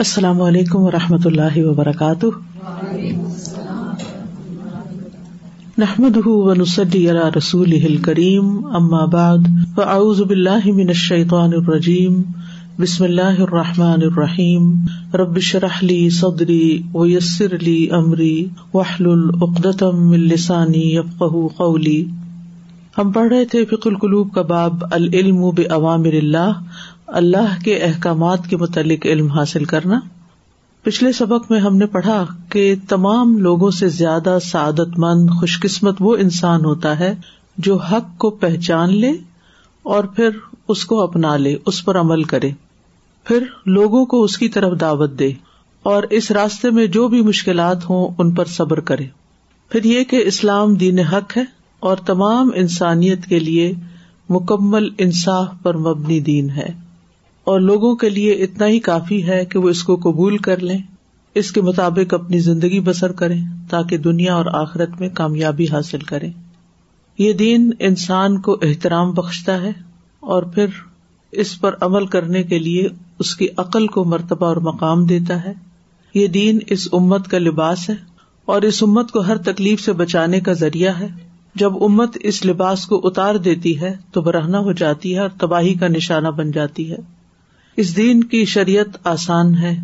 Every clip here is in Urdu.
السلام علیکم و رحمۃ اللہ وبرکاتہ نحمد رسول کریم بعد رسولیم من آوزب الرجیم بسم اللہ الرحمٰن الرحیم رب شرحلی صدری ویسر علی عمری واہل العدتم السانی قولی ہم پڑھ رہے تھے فک القلوب کا باب العلم و اللہ اللہ کے احکامات کے متعلق علم حاصل کرنا پچھلے سبق میں ہم نے پڑھا کہ تمام لوگوں سے زیادہ سعادت مند خوش قسمت وہ انسان ہوتا ہے جو حق کو پہچان لے اور پھر اس کو اپنا لے اس پر عمل کرے پھر لوگوں کو اس کی طرف دعوت دے اور اس راستے میں جو بھی مشکلات ہوں ان پر صبر کرے پھر یہ کہ اسلام دین حق ہے اور تمام انسانیت کے لیے مکمل انصاف پر مبنی دین ہے اور لوگوں کے لیے اتنا ہی کافی ہے کہ وہ اس کو قبول کر لیں اس کے مطابق اپنی زندگی بسر کریں تاکہ دنیا اور آخرت میں کامیابی حاصل کرے یہ دین انسان کو احترام بخشتا ہے اور پھر اس پر عمل کرنے کے لیے اس کی عقل کو مرتبہ اور مقام دیتا ہے یہ دین اس امت کا لباس ہے اور اس امت کو ہر تکلیف سے بچانے کا ذریعہ ہے جب امت اس لباس کو اتار دیتی ہے تو برہنہ ہو جاتی ہے اور تباہی کا نشانہ بن جاتی ہے اس دین کی شریعت آسان ہے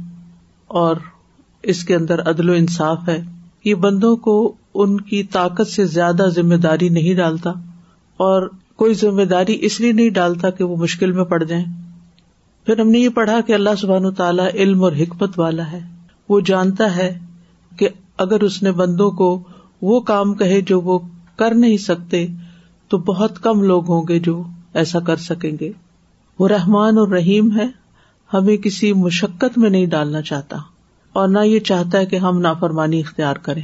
اور اس کے اندر عدل و انصاف ہے یہ بندوں کو ان کی طاقت سے زیادہ ذمہ داری نہیں ڈالتا اور کوئی ذمہ داری اس لیے نہیں ڈالتا کہ وہ مشکل میں پڑ جائیں پھر ہم نے یہ پڑھا کہ اللہ سبحان تعالیٰ علم اور حکمت والا ہے وہ جانتا ہے کہ اگر اس نے بندوں کو وہ کام کہے جو وہ کر نہیں سکتے تو بہت کم لوگ ہوں گے جو ایسا کر سکیں گے وہ رحمان اور رحیم ہے ہمیں کسی مشقت میں نہیں ڈالنا چاہتا اور نہ یہ چاہتا ہے کہ ہم نافرمانی اختیار کریں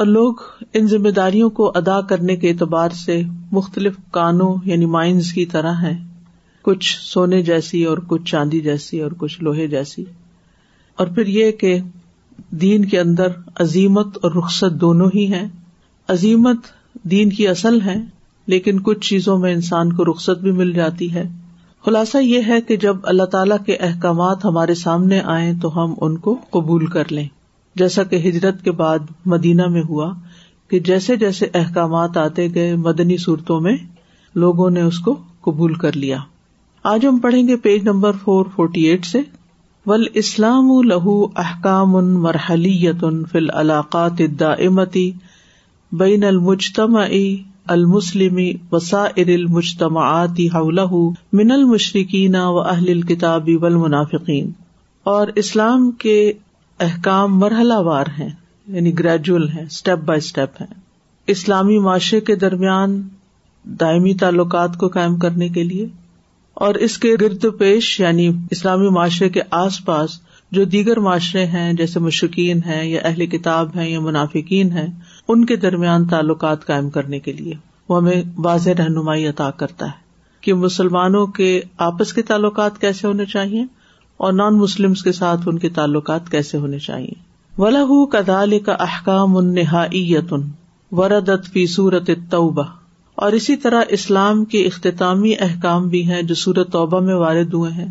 اور لوگ ان ذمہ داریوں کو ادا کرنے کے اعتبار سے مختلف کانوں یعنی مائنز کی طرح ہیں کچھ سونے جیسی اور کچھ چاندی جیسی اور کچھ لوہے جیسی اور پھر یہ کہ دین کے اندر عظیمت اور رخصت دونوں ہی ہیں عظیمت دین کی اصل ہے لیکن کچھ چیزوں میں انسان کو رخصت بھی مل جاتی ہے خلاصہ یہ ہے کہ جب اللہ تعالیٰ کے احکامات ہمارے سامنے آئے تو ہم ان کو قبول کر لیں جیسا کہ ہجرت کے بعد مدینہ میں ہوا کہ جیسے جیسے احکامات آتے گئے مدنی صورتوں میں لوگوں نے اس کو قبول کر لیا آج ہم پڑھیں گے page number four forty eight سے ول اسلام و احکام ان مرحلیت فی فل علاقات امتی بین المجتمعی المسلم وسا ارل مجتماعات من المشرقین و اہل الکتابی والمنافقین اور اسلام کے احکام مرحلہ وار ہیں یعنی گریجول ہیں اسٹیپ بائی اسٹیپ ہیں اسلامی معاشرے کے درمیان دائمی تعلقات کو قائم کرنے کے لیے اور اس کے گرد پیش یعنی اسلامی معاشرے کے آس پاس جو دیگر معاشرے ہیں جیسے مشرقین ہیں یا اہل کتاب ہیں یا منافقین ہیں ان کے درمیان تعلقات قائم کرنے کے لیے وہ ہمیں واضح رہنمائی عطا کرتا ہے کہ مسلمانوں کے آپس کے تعلقات کیسے ہونے چاہیے اور نان مسلم کے ساتھ ان کے تعلقات کیسے ہونے چاہیے ولاح کدال کا احکام ال نہایت ان ورد ات فی صورت طوبہ اور اسی طرح اسلام کے اختتامی احکام بھی ہیں جو سورت توبہ میں وارد ہوئے ہیں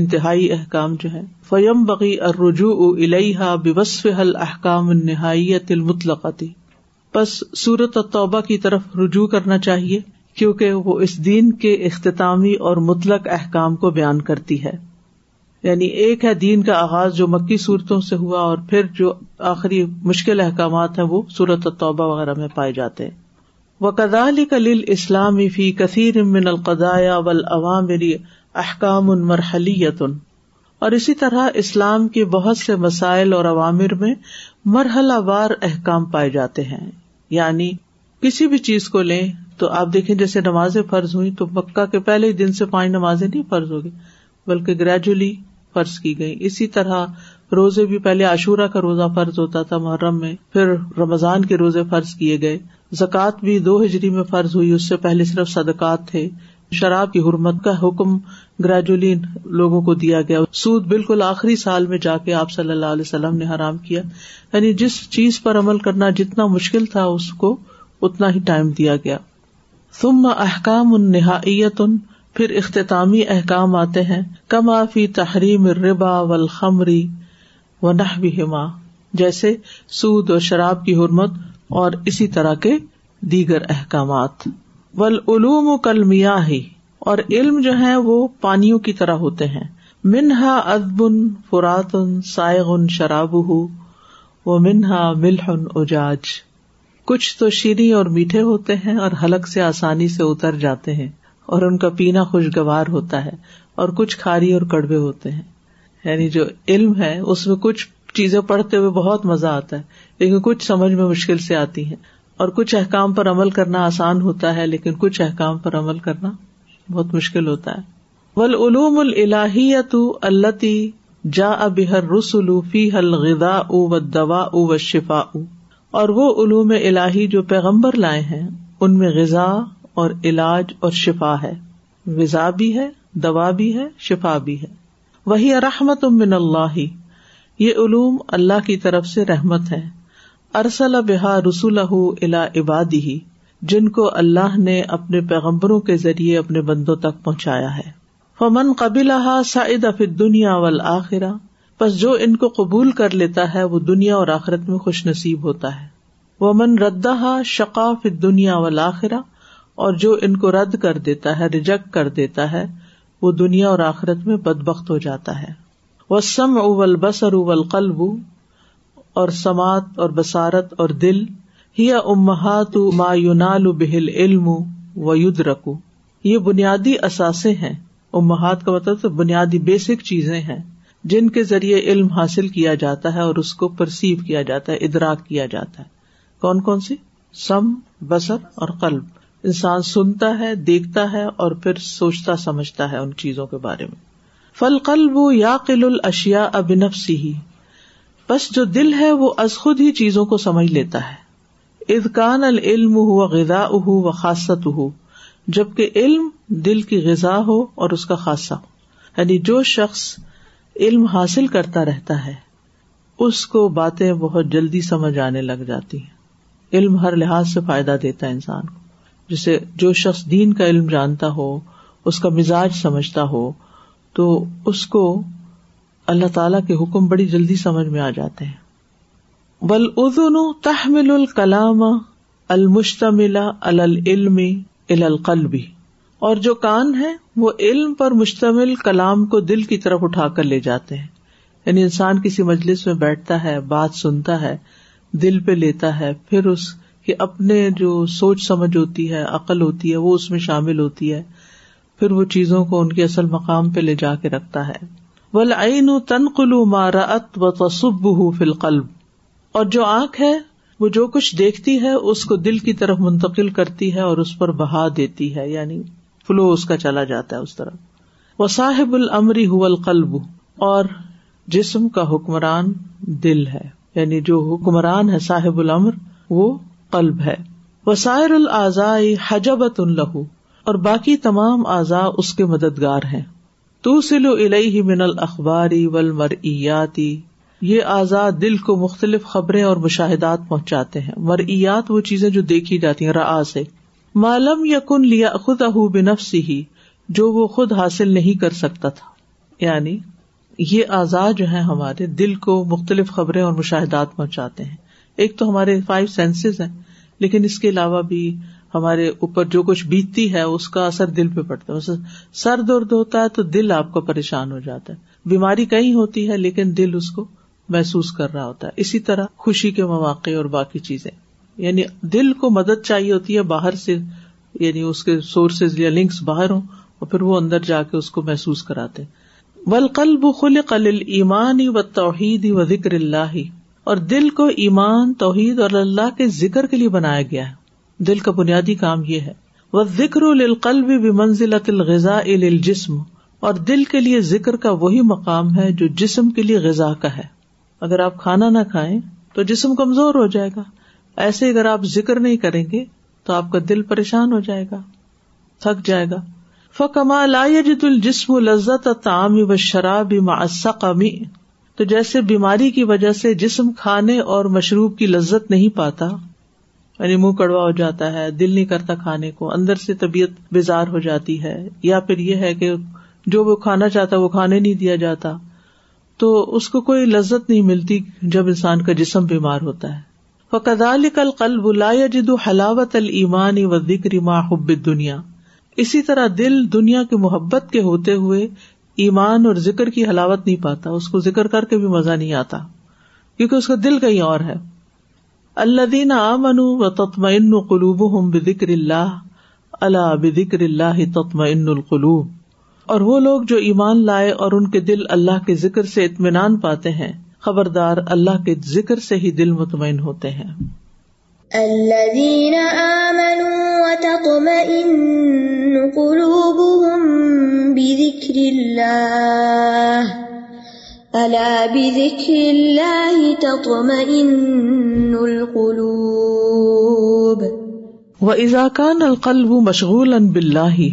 انتہائی احکام جو ہے فیم بغی ارجو الیحا بسف حل احکام النہایت المطلقتی بس سورت اور توبہ کی طرف رجوع کرنا چاہیے کیونکہ وہ اس دین کے اختتامی اور مطلق احکام کو بیان کرتی ہے یعنی ایک ہے دین کا آغاز جو مکی صورتوں سے ہوا اور پھر جو آخری مشکل احکامات ہیں وہ صورت و توبہ وغیرہ میں پائے جاتے و قدالی کا کلیل اسلامی فی کثیر القدا وال مری احکام ان مرحلی یتن اور اسی طرح اسلام کے بہت سے مسائل اور عوامر میں مرحلہ وار احکام پائے جاتے ہیں یعنی کسی بھی چیز کو لیں تو آپ دیکھیں جیسے نمازیں فرض ہوئی تو مکہ کے پہلے دن سے پانچ نمازیں نہیں فرض ہوگی بلکہ گریجولی فرض کی گئی اسی طرح روزے بھی پہلے عاشورہ کا روزہ فرض ہوتا تھا محرم میں پھر رمضان کے روزے فرض کیے گئے زکوٰۃ بھی دو ہجری میں فرض ہوئی اس سے پہلے صرف صدقات تھے شراب کی حرمت کا حکم گریجولی لوگوں کو دیا گیا سود بالکل آخری سال میں جا کے آپ صلی اللہ علیہ وسلم نے حرام کیا یعنی جس چیز پر عمل کرنا جتنا مشکل تھا اس کو اتنا ہی ٹائم دیا گیا تم احکام ان پھر اختتامی احکام آتے ہیں کم آفی تحریم ربا و الخمری و نہ بھی جیسے سود و شراب کی حرمت اور اسی طرح کے دیگر احکامات ولعلوم و کلمیاں ہی اور علم جو ہے وہ پانیوں کی طرح ہوتے ہیں منہا ادبن فراتن سائغن شراب وہ منہا ملحن اجاج کچھ تو شیریں اور میٹھے ہوتے ہیں اور حلق سے آسانی سے اتر جاتے ہیں اور ان کا پینا خوشگوار ہوتا ہے اور کچھ کھاری اور کڑوے ہوتے ہیں یعنی جو علم ہے اس میں کچھ چیزیں پڑھتے ہوئے بہت مزہ آتا ہے لیکن کچھ سمجھ میں مشکل سے آتی ہیں اور کچھ احکام پر عمل کرنا آسان ہوتا ہے لیکن کچھ احکام پر عمل کرنا بہت مشکل ہوتا ہے ولعلوم اللہی التی جا ابر رسولو فی الغذا او و دوا او و شفا او اور وہ علوم الہی جو پیغمبر لائے ہیں ان میں غذا اور علاج اور شفا ہے غذا بھی ہے دوا بھی ہے شفا بھی ہے وہی رحمت امن اللہ یہ علوم اللہ کی طرف سے رحمت ہے ارسل بحا رسول عبادی جن کو اللہ نے اپنے پیغمبروں کے ذریعے اپنے بندوں تک پہنچایا ہے فمن قبل سعید اف دنیا والا آخرا بس جو ان کو قبول کر لیتا ہے وہ دنیا اور آخرت میں خوش نصیب ہوتا ہے وہ من ردا شقا شقاف دنیا والاخرا اور جو ان کو رد کر دیتا ہے ریجیکٹ کر دیتا ہے وہ دنیا اور آخرت میں بدبخت ہو جاتا ہے وہ سم اول بس اور اول قلب اور سماعت اور بسارت اور دل یا امہات ما یونال بہل علم و ید رکو یہ بنیادی اثاثے ہیں امہات کا مطلب بنیادی بیسک چیزیں ہیں جن کے ذریعے علم حاصل کیا جاتا ہے اور اس کو پرسیو کیا جاتا ہے ادراک کیا جاتا ہے کون کون سی سم بسر اور قلب انسان سنتا ہے دیکھتا ہے اور پھر سوچتا سمجھتا ہے ان چیزوں کے بارے میں فل قلب یا قل الشیا ابنفسی ہی بس جو دل ہے وہ از خود ہی چیزوں کو سمجھ لیتا ہے ادکان العلم ہو غذا اہ و خاصت ہو جبکہ علم دل کی غذا ہو اور اس کا خاصہ ہو یعنی جو شخص علم حاصل کرتا رہتا ہے اس کو باتیں بہت جلدی سمجھ آنے لگ جاتی ہیں علم ہر لحاظ سے فائدہ دیتا ہے انسان کو جسے جو شخص دین کا علم جانتا ہو اس کا مزاج سمجھتا ہو تو اس کو اللہ تعالی کے حکم بڑی جلدی سمجھ میں آ جاتے ہیں بل ادن تحمل الکلام المشتمل العلم ال القلبی اور جو کان ہے وہ علم پر مشتمل کلام کو دل کی طرف اٹھا کر لے جاتے ہیں یعنی انسان کسی مجلس میں بیٹھتا ہے بات سنتا ہے دل پہ لیتا ہے پھر اس کی اپنے جو سوچ سمجھ ہوتی ہے عقل ہوتی ہے وہ اس میں شامل ہوتی ہے پھر وہ چیزوں کو ان کے اصل مقام پہ لے جا کے رکھتا ہے ولعین تنقل مارا ات و تصب ہُ قلب اور جو آنکھ ہے وہ جو کچھ دیکھتی ہے اس کو دل کی طرف منتقل کرتی ہے اور اس پر بہا دیتی ہے یعنی فلو اس کا چلا جاتا ہے اس طرف وہ صاحب المری القلب اور جسم کا حکمران دل ہے یعنی جو حکمران ہے صاحب العمر وہ قلب ہے وسائر العزائی حجبت الہو اور باقی تمام اعضاء اس کے مددگار ہیں تو سلو ال من الاخباری اخباری یہ آزاد دل کو مختلف خبریں اور مشاہدات پہنچاتے ہیں مرئیات وہ چیزیں جو دیکھی جاتی ہیں را سے معلوم یا کن لیا خود ہو بنف سی جو وہ خود حاصل نہیں کر سکتا تھا یعنی یہ آزاد جو ہے ہمارے دل کو مختلف خبریں اور مشاہدات پہنچاتے ہیں ایک تو ہمارے فائیو سینسز ہیں لیکن اس کے علاوہ بھی ہمارے اوپر جو کچھ بیتتی ہے اس کا اثر دل پہ پڑتا ہے سر درد ہوتا ہے تو دل آپ کو پریشان ہو جاتا ہے بیماری کہیں ہوتی ہے لیکن دل اس کو محسوس کر رہا ہوتا ہے اسی طرح خوشی کے مواقع اور باقی چیزیں یعنی دل کو مدد چاہیے ہوتی ہے باہر سے یعنی اس کے سورسز یا لنکس باہر ہوں اور پھر وہ اندر جا کے اس کو محسوس کراتے ولقلب خل قل ایمان و توحید و ذکر اللہ اور دل کو ایمان توحید اور اللہ کے ذکر کے لیے بنایا گیا ہے دل کا بنیادی کام یہ ہے وہ ذکر القلب بھی منزل الغذا الجسم اور دل کے لیے ذکر کا وہی مقام ہے جو جسم کے لیے غذا کا ہے اگر آپ کھانا نہ کھائیں تو جسم کمزور ہو جائے گا ایسے اگر آپ ذکر نہیں کریں گے تو آپ کا دل پریشان ہو جائے گا تھک جائے گا فکما لا جت الجسم و لذت شراب معمی تو جیسے بیماری کی وجہ سے جسم کھانے اور مشروب کی لذت نہیں پاتا یعنی منہ کڑوا ہو جاتا ہے دل نہیں کرتا کھانے کو اندر سے طبیعت بیزار ہو جاتی ہے یا پھر یہ ہے کہ جو وہ کھانا چاہتا وہ کھانے نہیں دیا جاتا تو اس کو کوئی لذت نہیں ملتی جب انسان کا جسم بیمار ہوتا ہے وہ کل قلب لا جد حلاوت المانی و ذکر ماحبت دنیا اسی طرح دل دنیا کی محبت کے ہوتے ہوئے ایمان اور ذکر کی حلاوت نہیں پاتا اس کو ذکر کر کے بھی مزہ نہیں آتا کیونکہ اس کا دل کہیں اور ہے اللہ دین آمن و تتما قلوب بکر اللہ اللہ بکر اللہ تتم القلوب اور وہ لوگ جو ایمان لائے اور ان کے دل اللہ کے ذکر سے اطمینان پاتے ہیں خبردار اللہ کے ذکر سے ہی دل مطمئن ہوتے ہیں ألا بذكر الله تطمئن ازاکان وإذا مشغول ان مشغولا بالله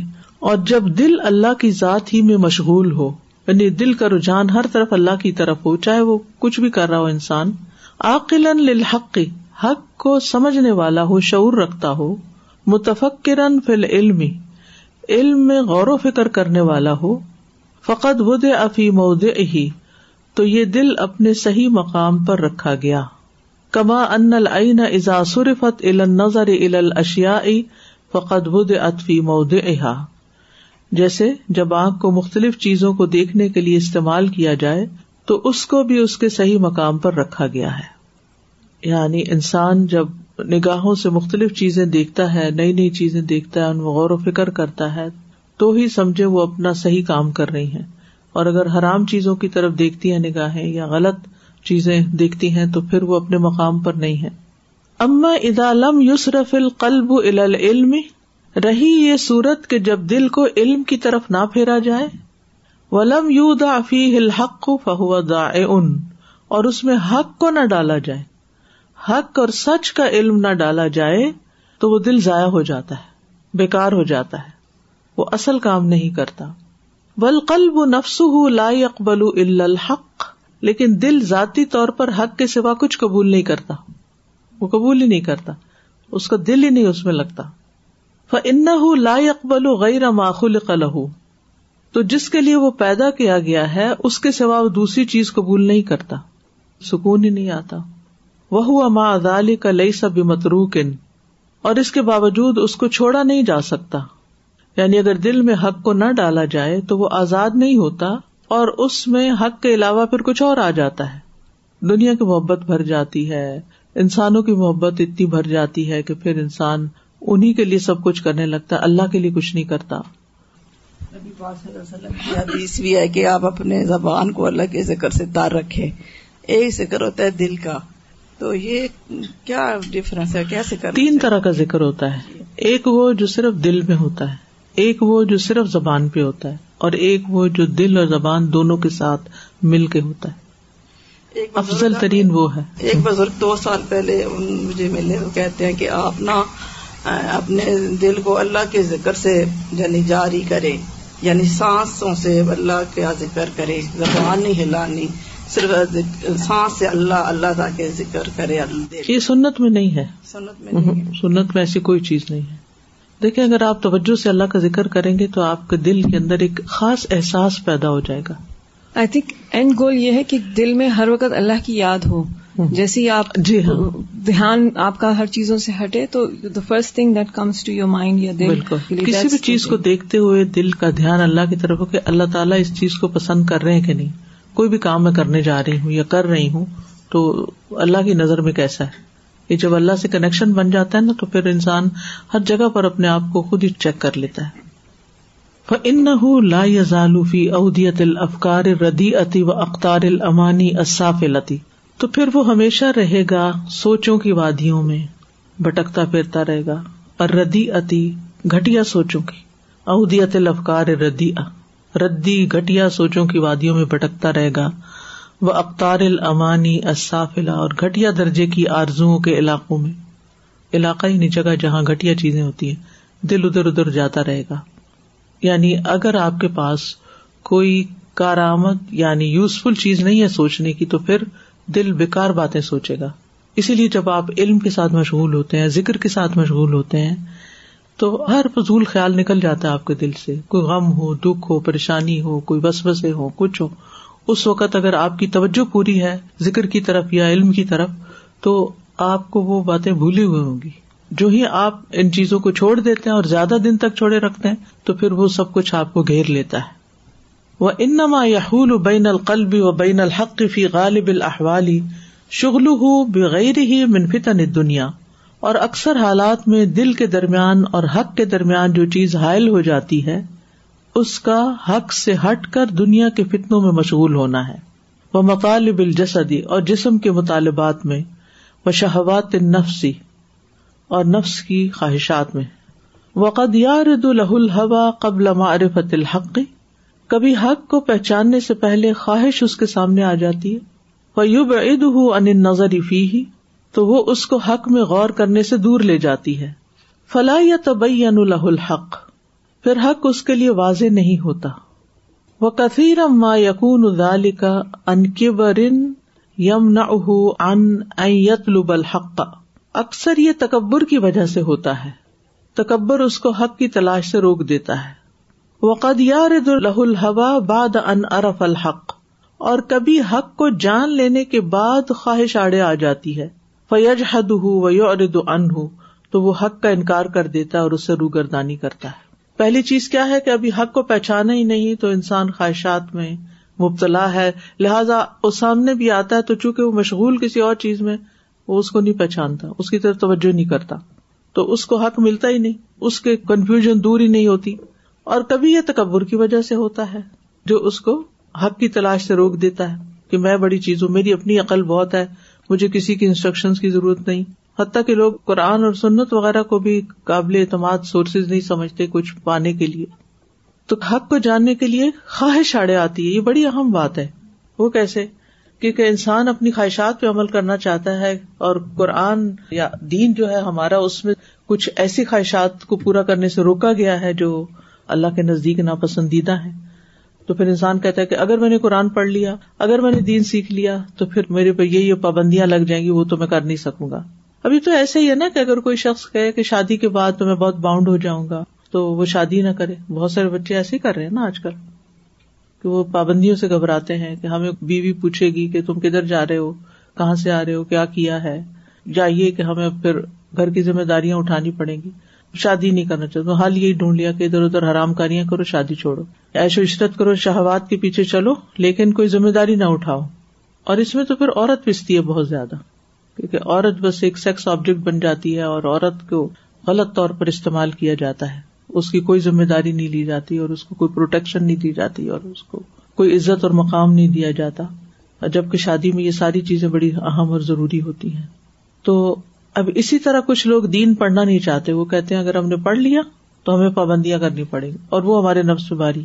اور جب دل اللہ کی ذات ہی میں مشغول ہو یعنی دل کا رجحان ہر طرف اللہ کی طرف ہو چاہے وہ کچھ بھی کر رہا ہو انسان عقل للحق حق کو سمجھنے والا ہو شعور رکھتا ہو متفق کرن العلم علم علم میں غور و فکر کرنے والا ہو فقط ود افی مود ہی تو یہ دل اپنے صحیح مقام پر رکھا گیا کما ان العین فت صرفت نظر النظر الى اشیا فقد ود اطفی مود احا جیسے جب آنکھ کو مختلف چیزوں کو دیکھنے کے لیے استعمال کیا جائے تو اس کو بھی اس کے صحیح مقام پر رکھا گیا ہے یعنی انسان جب نگاہوں سے مختلف چیزیں دیکھتا ہے نئی نئی چیزیں دیکھتا ہے ان میں غور و فکر کرتا ہے تو ہی سمجھے وہ اپنا صحیح کام کر رہی ہے اور اگر حرام چیزوں کی طرف دیکھتی ہیں نگاہیں یا غلط چیزیں دیکھتی ہیں تو پھر وہ اپنے مقام پر نہیں ہے اما ادالم یوسرف القلب القلب العلم رہی یہ سورت کے جب دل کو علم کی طرف نہ پھیرا جائے ولم یو دا فی ہل حق ان اور اس میں حق کو نہ ڈالا جائے حق اور سچ کا علم نہ ڈالا جائے تو وہ دل ضائع ہو جاتا ہے بیکار ہو جاتا ہے وہ اصل کام نہیں کرتا بل قلب نفس ہُو اقبل الحق لیکن دل ذاتی طور پر حق کے سوا کچھ قبول نہیں کرتا وہ قبول ہی نہیں کرتا اس کا دل ہی نہیں اس میں لگتا ان لا اقبال اقبل غیر اماخ قلح تو جس کے لیے وہ پیدا کیا گیا ہے اس کے سوا وہ دوسری چیز قبول نہیں کرتا سکون ہی نہیں آتا وہ ہوا کا لئی سب متروک اور اس کے باوجود اس کو چھوڑا نہیں جا سکتا یعنی اگر دل میں حق کو نہ ڈالا جائے تو وہ آزاد نہیں ہوتا اور اس میں حق کے علاوہ پھر کچھ اور آ جاتا ہے دنیا کی محبت بھر جاتی ہے انسانوں کی محبت اتنی بھر جاتی ہے کہ پھر انسان کے لیے سب کچھ کرنے لگتا ہے اللہ کے لیے کچھ نہیں کرتا ہے کہ آپ اپنے زبان کو اللہ کے ذکر سے تار رکھے ایک ذکر ہوتا ہے دل کا تو یہ کیا ہے تین طرح کا ذکر ہوتا ہے ایک وہ جو صرف دل میں ہوتا ہے ایک وہ جو صرف زبان پہ ہوتا ہے اور ایک وہ جو دل اور زبان دونوں کے ساتھ مل کے ہوتا ہے ایک افضل ترین وہ ہے ایک بزرگ دو سال پہلے مجھے ملے وہ کہتے ہیں کہ آپ نا اپنے دل کو اللہ کے ذکر سے یعنی جاری کرے یعنی سانسوں سے اللہ کا ذکر کرے زبان نہیں ہلانی صرف سانس سے اللہ اللہ تعالیٰ کے ذکر کرے اللہ یہ سنت میں نہیں ہے سنت میں نہیں سنت میں ایسی کوئی چیز نہیں ہے دیکھیں اگر آپ توجہ سے اللہ کا ذکر کریں گے تو آپ کے دل کے اندر ایک خاص احساس پیدا ہو جائے گا آئی تھنک اینڈ گول یہ ہے کہ دل میں ہر وقت اللہ کی یاد ہو جیسے ہی آپ جی ہاں۔ دھیان آپ کا ہر چیزوں سے ہٹے تو the first thing that comes to your mind یا بالکل کسی بھی چیز کو دیکھتے ہوئے دل کا دھیان اللہ کی طرف ہو کہ اللہ تعالیٰ اس چیز کو پسند کر رہے ہیں کہ نہیں کوئی بھی کام میں کرنے جا رہی ہوں یا کر رہی ہوں تو اللہ کی نظر میں کیسا ہے یہ جب اللہ سے کنیکشن بن جاتا ہے نا تو پھر انسان ہر جگہ پر اپنے آپ کو خود ہی چیک کر لیتا ہے ان لا یا اودیت الافکار ردی اتی و اختار العمانی اصاف لتی تو پھر وہ ہمیشہ رہے گا سوچوں کی وادیوں میں بھٹکتا پھرتا رہے گا اور ردی اتی گٹیا سوچوں کی لفکار ردی ردی گٹیا سوچوں کی وادیوں میں بھٹکتا رہے گا وہ اختار العمانی اصافلا اور گٹیا درجے کی آرزو کے علاقوں میں علاقہ ہی نہیں جگہ جہاں گٹیا چیزیں ہوتی ہیں دل ادھر ادھر جاتا رہے گا یعنی اگر آپ کے پاس کوئی کارآمد یعنی یوزفل چیز نہیں ہے سوچنے کی تو پھر دل بےکار باتیں سوچے گا اسی لیے جب آپ علم کے ساتھ مشغول ہوتے ہیں ذکر کے ساتھ مشغول ہوتے ہیں تو ہر فضول خیال نکل جاتا ہے آپ کے دل سے کوئی غم ہو دکھ ہو پریشانی ہو کوئی بس بسے ہو کچھ ہو اس وقت اگر آپ کی توجہ پوری ہے ذکر کی طرف یا علم کی طرف تو آپ کو وہ باتیں بھولی ہوئی ہوں گی جو ہی آپ ان چیزوں کو چھوڑ دیتے ہیں اور زیادہ دن تک چھوڑے رکھتے ہیں تو پھر وہ سب کچھ آپ کو گھیر لیتا ہے وہ انما یحول بین القلبی و بین الحق فی غالب الحوالی شغلو بغیر ہی منفتن دنیا اور اکثر حالات میں دل کے درمیان اور حق کے درمیان جو چیز حائل ہو جاتی ہے اس کا حق سے ہٹ کر دنیا کے فتنوں میں مشغول ہونا ہے وہ مطالب الجسدی اور جسم کے مطالبات میں وہ نفسی اور نفس کی خواہشات میں وقد وقت الحوا قبل معرفت الحقی کبھی حق کو پہچاننے سے پہلے خواہش اس کے سامنے آ جاتی ہے وہ یو بدہ ان نظر فی تو وہ اس کو حق میں غور کرنے سے دور لے جاتی ہے فلاح یا تبین یا نہل پھر حق اس کے لیے واضح نہیں ہوتا وہ کثیر ما یقون ادال کا انکبر یم نہ ان یت کا اکثر یہ تکبر کی وجہ سے ہوتا ہے تکبر اس کو حق کی تلاش سے روک دیتا ہے وہ قد یا ارد الح باد ان ارف الحق اور کبھی حق کو جان لینے کے بعد خواہش آڑے آ جاتی ہے فیج حد ہو دو ان تو وہ حق کا انکار کر دیتا ہے اور اسے روگردانی کرتا ہے پہلی چیز کیا ہے کہ ابھی حق کو پہچانا ہی نہیں تو انسان خواہشات میں مبتلا ہے لہٰذا وہ سامنے بھی آتا ہے تو چونکہ وہ مشغول کسی اور چیز میں وہ اس کو نہیں پہچانتا اس کی طرف توجہ نہیں کرتا تو اس کو حق ملتا ہی نہیں اس کے کنفیوژن دور ہی نہیں ہوتی اور کبھی یہ تکبر کی وجہ سے ہوتا ہے جو اس کو حق کی تلاش سے روک دیتا ہے کہ میں بڑی چیز ہوں میری اپنی عقل بہت ہے مجھے کسی کی انسٹرکشن کی ضرورت نہیں حتیٰ کہ لوگ قرآن اور سنت وغیرہ کو بھی قابل اعتماد سورسز نہیں سمجھتے کچھ پانے کے لیے تو حق کو جاننے کے لیے خواہش آڑے آتی ہے یہ بڑی اہم بات ہے وہ کیسے کیونکہ انسان اپنی خواہشات پہ عمل کرنا چاہتا ہے اور قرآن یا دین جو ہے ہمارا اس میں کچھ ایسی خواہشات کو پورا کرنے سے روکا گیا ہے جو اللہ کے نزدیک ناپسندیدہ ہیں تو پھر انسان کہتا ہے کہ اگر میں نے قرآن پڑھ لیا اگر میں نے دین سیکھ لیا تو پھر میرے پہ یہ پابندیاں لگ جائیں گی وہ تو میں کر نہیں سکوں گا ابھی تو ایسے ہی ہے نا کہ اگر کوئی شخص کہے کہ شادی کے بعد تو میں بہت باؤنڈ ہو جاؤں گا تو وہ شادی نہ کرے بہت سارے بچے ایسے ہی کر رہے ہیں نا آج کل کہ وہ پابندیوں سے گھبراتے ہیں کہ ہمیں بیوی پوچھے گی کہ تم کدھر جا رہے ہو کہاں سے آ رہے ہو کیا کیا ہے جائیے کہ ہمیں پھر گھر کی ذمہ داریاں اٹھانی پڑیں گی شادی نہیں کرنا چاہتا ہوں یہی ڈھونڈ لیا کہ ادھر ادھر حرام کاریاں کرو شادی چھوڑو ایش و عشرت کرو شہوات کے پیچھے چلو لیکن کوئی ذمہ داری نہ اٹھاؤ اور اس میں تو پھر عورت پستی ہے بہت زیادہ کیونکہ عورت بس ایک سیکس آبجیکٹ بن جاتی ہے اور عورت کو غلط طور پر استعمال کیا جاتا ہے اس کی کوئی ذمہ داری نہیں لی جاتی اور اس کو کوئی پروٹیکشن نہیں دی جاتی اور اس کو کوئی عزت اور مقام نہیں دیا جاتا جبکہ شادی میں یہ ساری چیزیں بڑی اہم اور ضروری ہوتی ہیں تو اب اسی طرح کچھ لوگ دین پڑھنا نہیں چاہتے وہ کہتے ہیں اگر ہم نے پڑھ لیا تو ہمیں پابندیاں کرنی پڑے گی اور وہ ہمارے نفس باری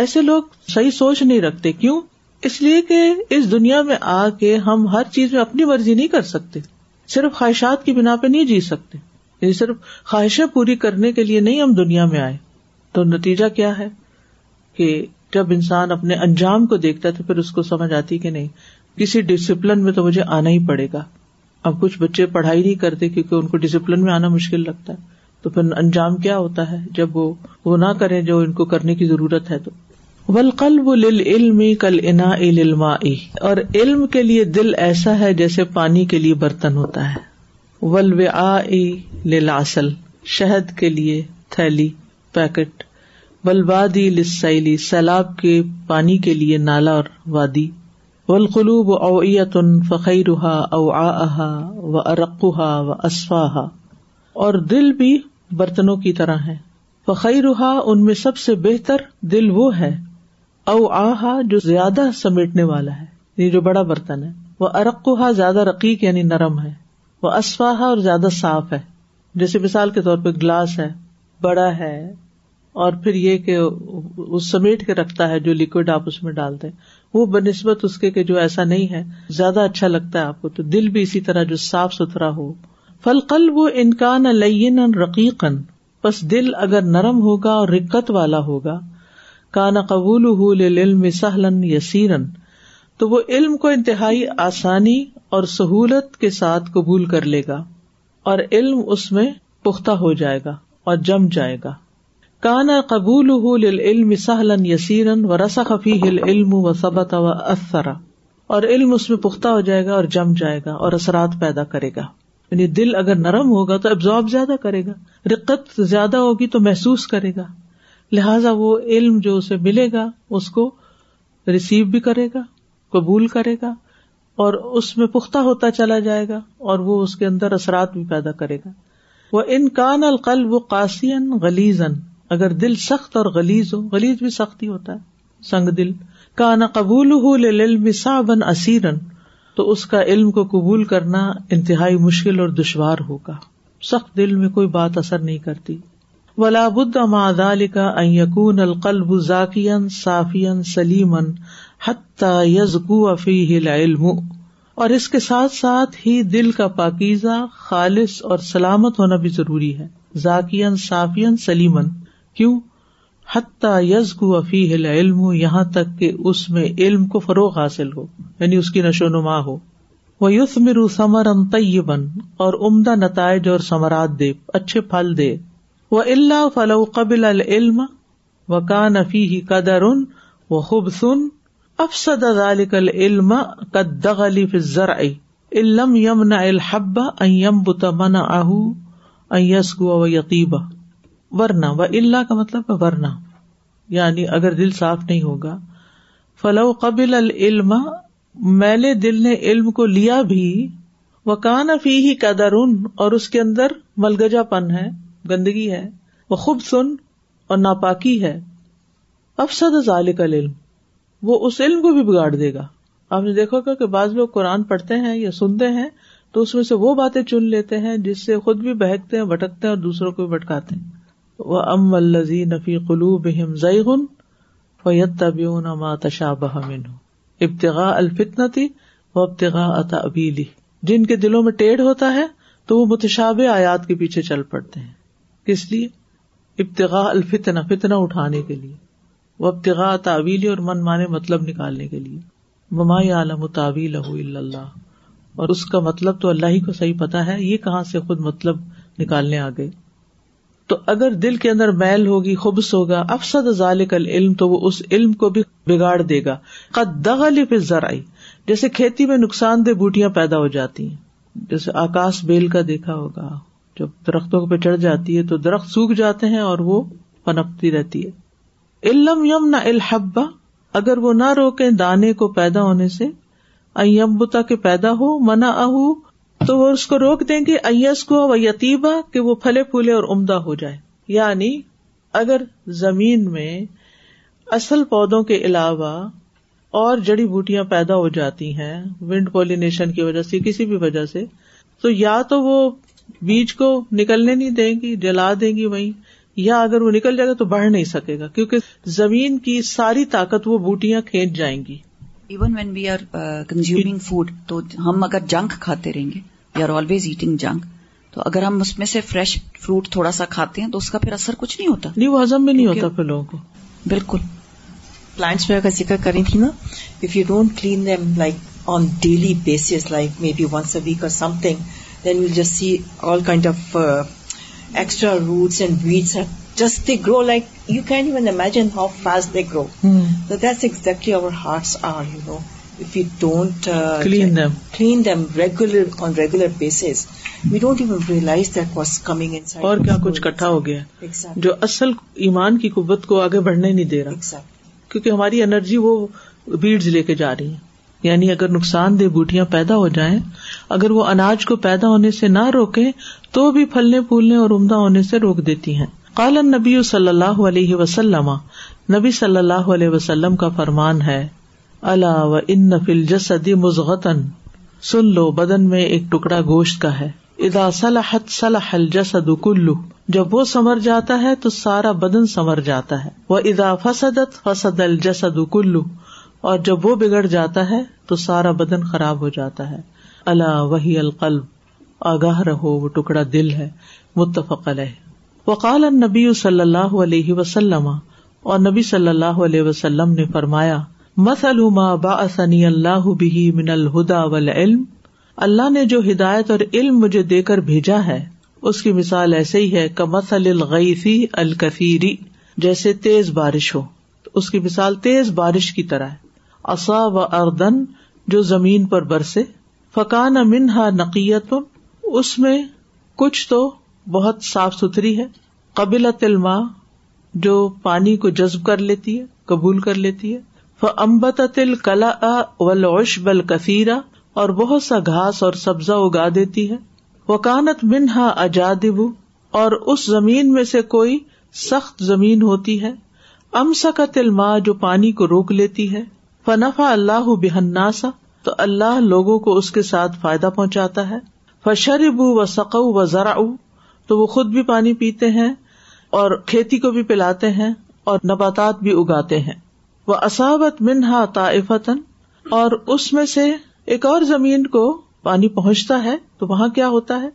ایسے لوگ صحیح سوچ نہیں رکھتے کیوں اس لیے کہ اس دنیا میں آ کے ہم ہر چیز میں اپنی مرضی نہیں کر سکتے صرف خواہشات کی بنا پہ نہیں جی سکتے یعنی صرف خواہشیں پوری کرنے کے لیے نہیں ہم دنیا میں آئے تو نتیجہ کیا ہے کہ جب انسان اپنے انجام کو دیکھتا ہے تو پھر اس کو سمجھ آتی کہ نہیں کسی ڈسپلن میں تو مجھے آنا ہی پڑے گا اب کچھ بچے پڑھائی نہیں کرتے کیونکہ ان کو ڈسپلن میں آنا مشکل لگتا ہے تو پھر انجام کیا ہوتا ہے جب وہ وہ نہ کرے ان کو کرنے کی ضرورت ہے تو ول وہ علم کل انا علم اور علم کے لیے دل ایسا ہے جیسے پانی کے لیے برتن ہوتا ہے ول و شہد کے لیے تھیلی پیکٹ ولوادی سیلاب کے پانی کے لیے نالا اور وادی و القلوب فقیرہ فقی او آہا و ارقوہا و اصفاہا اور دل بھی برتنوں کی طرح ہے فقیرہ ان میں سب سے بہتر دل وہ ہے او آہا جو زیادہ سمیٹنے والا ہے یعنی جو بڑا برتن ہے وہ ارکو زیادہ رقیق یعنی نرم ہے وہ اصفاہا اور زیادہ صاف ہے جیسے مثال کے طور پہ گلاس ہے بڑا ہے اور پھر یہ کہ وہ سمیٹ کے رکھتا ہے جو لکوڈ آپ اس میں ڈالتے ہیں وہ بہ نسبت اس کے جو ایسا نہیں ہے زیادہ اچھا لگتا ہے آپ کو تو دل بھی اسی طرح جو صاف ستھرا ہو فل قل وہ انکان لئی رقیقن بس دل اگر نرم ہوگا اور رکت والا ہوگا کا نہ قبول علم میں سہلن یا سیرن تو وہ علم کو انتہائی آسانی اور سہولت کے ساتھ قبول کر لے گا اور علم اس میں پختہ ہو جائے گا اور جم جائے گا کان قبول علم سہلن یسیرن و رسا خفی العلم و صبط و اثرا اور علم اس میں پختہ ہو جائے گا اور جم جائے گا اور اثرات پیدا کرے گا یعنی دل اگر نرم ہوگا تو ابزارب زیادہ کرے گا رقت زیادہ ہوگی تو محسوس کرے گا لہٰذا وہ علم جو اسے ملے گا اس کو ریسیو بھی کرے گا قبول کرے گا اور اس میں پختہ ہوتا چلا جائے گا اور وہ اس کے اندر اثرات بھی پیدا کرے گا وہ ان کان القل و قاسین غلیزن اگر دل سخت اور گلیز ہو گلیز بھی سختی ہوتا ہے سنگ دل کا نہ قبول اسیرن تو اس کا علم کو قبول کرنا انتہائی مشکل اور دشوار ہوگا سخت دل میں کوئی بات اثر نہیں کرتی ولا بد دال کا ذاکین صافین سلیمن حت یز کو علم اور اس کے ساتھ ساتھ ہی دل کا پاکیزہ خالص اور سلامت ہونا بھی ضروری ہے ذاکین صافین سلیمن کیوں افی ہل علم یہاں تک کہ اس میں علم کو فروغ حاصل ہو یعنی اس کی نشو نما ہو وہ یوس مرو ثمر ان تیبن اور عمدہ نتائج اور ثمرات دے اچھے پھل دے وہ اللہ فلو قبل العلم و کان افی قدر ان و خوب سن افسدال علم علی فر علم یمن الحب ام بنا یسگو و یقیبہ ورنہ اللہ کا مطلب ورنا یعنی اگر دل صاف نہیں ہوگا فلو قبل العلم میلے دل نے علم کو لیا بھی وہ افی ہی کا دار اور اس کے اندر ملگجا پن ہے گندگی ہے وہ خوب سن اور ناپاکی ہے افسد ذالک العلم وہ اس علم کو بھی بگاڑ دے گا آپ نے دیکھا گا کہ بعض لوگ قرآن پڑھتے ہیں یا سنتے ہیں تو اس میں سے وہ باتیں چن لیتے ہیں جس سے خود بھی بہتتے بھٹکتے ہیں اور دوسروں کو بھی بھٹکاتے ہیں ام الزی نفی قلو بہم ذیغن ابتگاہ الفتنا ابتگا جن کے دلوں میں ٹیڑھ ہوتا ہے تو وہ متشاب آیات کے پیچھے چل پڑتے ہیں کس لیے ابتگا الفتنا فتنا اٹھانے کے لیے وہ ابتگا تعویلی اور من مانے مطلب نکالنے کے لیے مما عالم تعویل اللہ اور اس کا مطلب تو اللہ ہی کو صحیح پتا ہے یہ کہاں سے خود مطلب نکالنے آ گئے تو اگر دل کے اندر میل ہوگی خبص ہوگا افسد ذالک العلم تو وہ اس علم کو بھی بگاڑ دے گا دغلے پہ ذرائع جیسے کھیتی میں نقصان دہ بوٹیاں پیدا ہو جاتی ہیں جیسے آکاش بیل کا دیکھا ہوگا جب درختوں پہ چڑھ جاتی ہے تو درخت سوکھ جاتے ہیں اور وہ پنپتی رہتی ہے علم یم نہ الحبا اگر وہ نہ روکے دانے کو پیدا ہونے سے ایمبتا کے پیدا ہو منا اہ تو وہ اس کو روک دیں گے ایس کو و یتیبہ کہ وہ پھلے پھولے اور عمدہ ہو جائے یعنی اگر زمین میں اصل پودوں کے علاوہ اور جڑی بوٹیاں پیدا ہو جاتی ہیں ونڈ پولینیشن کی وجہ سے کسی بھی وجہ سے تو یا تو وہ بیج کو نکلنے نہیں دیں گی جلا دیں گی وہیں یا اگر وہ نکل جائے گا تو بڑھ نہیں سکے گا کیونکہ زمین کی ساری طاقت وہ بوٹیاں کھینچ جائیں گی even when we are consume food تو ہم اگر جنک کھاتے رہیں گے آر آلویز ایٹنگ جنگ تو اگر ہم اس میں سے فریش فروٹ تھوڑا سا کھاتے ہیں تو اس کا پھر اثر کچھ نہیں ہوتا بھی نہیں ہوتا پھر لوگوں کو بالکل پلانٹس میں اگر ذکر کریں تھی نا if you don't clean them like on daily basis like me be once a week or something then well just see all kind of extra roots and weeds just the grow like you can you imagine how fast they grow that's exactly our hearts are you know base we realize that realize coming اور کیا کچھ کٹھا ہو گیا جو اصل ایمان کی قبت کو آگے بڑھنے نہیں دے رہا کیونکہ ہماری انرجی وہ بیڈز لے کے جا رہی ہے یعنی اگر نقصان دہ بوٹیاں پیدا ہو جائیں اگر وہ اناج کو پیدا ہونے سے نہ روکے تو بھی پھلنے پھولنے اور عمدہ ہونے سے روک دیتی ہیں کالن نبی صلی اللہ علیہ وسلم نبی صلی اللہ علیہ وسلم کا فرمان ہے اللہ و ان نفل جسدی مزغتن سن لو بدن میں ایک ٹکڑا گوشت کا ہے ادا صلاح جسد کلو جب وہ سمر جاتا ہے تو سارا بدن سمر جاتا ہے وہ ادا فسدت فسد کلو اور جب وہ بگڑ جاتا ہے تو سارا بدن خراب ہو جاتا ہے اللہ وہی القلب آگاہ رہو وہ ٹکڑا دل ہے متفق علیہ وقال نبی صلی اللہ علیہ وسلم اور نبی صلی اللہ علیہ وسلم نے فرمایا ما با سنی اللہ بھی من الہدا ول علم اللہ نے جو ہدایت اور علم مجھے دے کر بھیجا ہے اس کی مثال ایسے ہی ہے کہ مسل الغیفی الکثیری جیسے تیز بارش ہو اس کی مثال تیز بارش کی طرح اص و اردن جو زمین پر برسے فقان منہا نقیت اس میں کچھ تو بہت صاف ستھری ہے قبل تلما جو پانی کو جذب کر لیتی ہے قبول کر لیتی ہے امبت تل کلا و لوش بل کثیرہ اور بہت سا گھاس اور سبزہ اگا دیتی ہے وہ کانت منہا اجادب اور اس زمین میں سے کوئی سخت زمین ہوتی ہے امسکا تل ماں جو پانی کو روک لیتی ہے فنفا اللہ بحناسا تو اللہ لوگوں کو اس کے ساتھ فائدہ پہنچاتا ہے فشرب و سقو و ذرا تو وہ خود بھی پانی پیتے ہیں اور کھیتی کو بھی پلاتے ہیں اور نباتات بھی اگاتے ہیں وہ اصابت منہا طائفتن اور اس میں سے ایک اور زمین کو پانی پہنچتا ہے تو وہاں کیا ہوتا ہے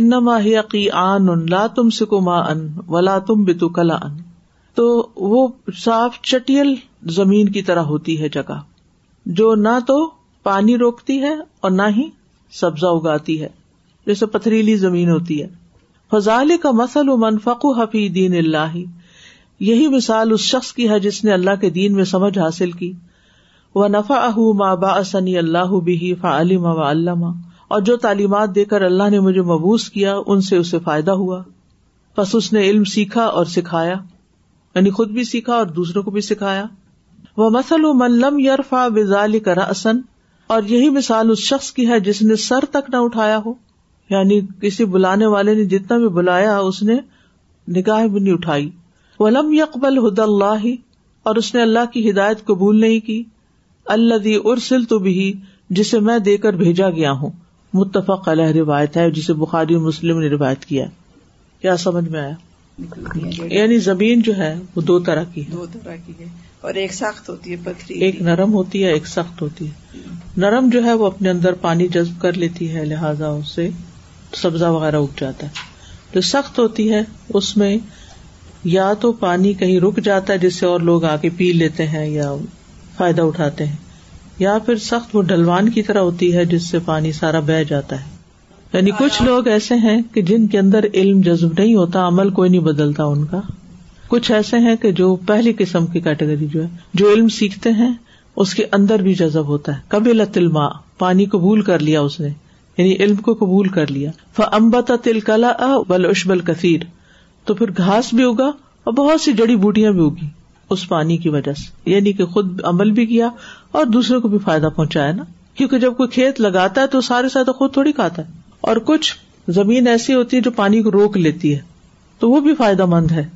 انما ہی عقی ان لا تم سکو ما ان ولا تم بتو کلا ان تو وہ صاف چٹیل زمین کی طرح ہوتی ہے جگہ جو نہ تو پانی روکتی ہے اور نہ ہی سبزہ اگاتی ہے جیسے پتھریلی زمین ہوتی ہے فضال کا مسل و منفق حفیع دین اللہ یہی مثال اس شخص کی ہے جس نے اللہ کے دین میں سمجھ حاصل کی وہ نفا اہ با سنی اللہ بھی فا علیما و علامہ اور جو تعلیمات دے کر اللہ نے مجھے مبوس کیا ان سے اسے فائدہ ہوا بس اس نے علم سیکھا اور سکھایا یعنی خود بھی سیکھا اور دوسروں کو بھی سکھایا وہ مسل و ملم یار فا وزال کراسن اور یہی مثال اس شخص کی ہے جس نے سر تک نہ اٹھایا ہو یعنی کسی بلانے والے نے جتنا بھی بلایا اس نے نگاہ بھی نہیں اٹھائی ولم یقبل ہد اللہ اور اس نے اللہ کی ہدایت قبول نہیں کی اللہ دی ارسل تو بھی جسے میں دے کر بھیجا گیا ہوں متفق علیہ روایت ہے جسے بخاری مسلم نے روایت کیا کیا سمجھ میں آیا یعنی زمین جو ہے وہ دو طرح کی دو طرح کی ہے اور ایک سخت ہوتی ہے پتھری ایک نرم ہوتی ہے ایک سخت ہوتی ہے نرم جو ہے وہ اپنے اندر پانی جذب کر لیتی ہے لہٰذا اسے سبزہ وغیرہ اگ جاتا ہے جو سخت ہوتی ہے اس میں یا تو پانی کہیں رک جاتا ہے جس سے اور لوگ آ کے پی لیتے ہیں یا فائدہ اٹھاتے ہیں یا پھر سخت وہ ڈلوان کی طرح ہوتی ہے جس سے پانی سارا بہ جاتا ہے یعنی کچھ لوگ ایسے ہیں کہ جن کے اندر علم جذب نہیں ہوتا عمل کوئی نہیں بدلتا ان کا کچھ ایسے ہیں کہ جو پہلی قسم کی کیٹیگری جو ہے جو علم سیکھتے ہیں اس کے اندر بھی جذب ہوتا ہے قبل علما پانی قبول کر لیا اس نے یعنی علم کو قبول کر لیا امبت تل تلکلا بل اشبل کثیر تو پھر گھاس بھی ہوگا اور بہت سی جڑی بوٹیاں بھی ہوگی اس پانی کی وجہ سے یعنی کہ خود عمل بھی کیا اور دوسرے کو بھی فائدہ پہنچایا نا کیونکہ جب کوئی کھیت لگاتا ہے تو سارے خود تھوڑی کھاتا ہے اور کچھ زمین ایسی ہوتی ہے جو پانی کو روک لیتی ہے تو وہ بھی فائدہ مند ہے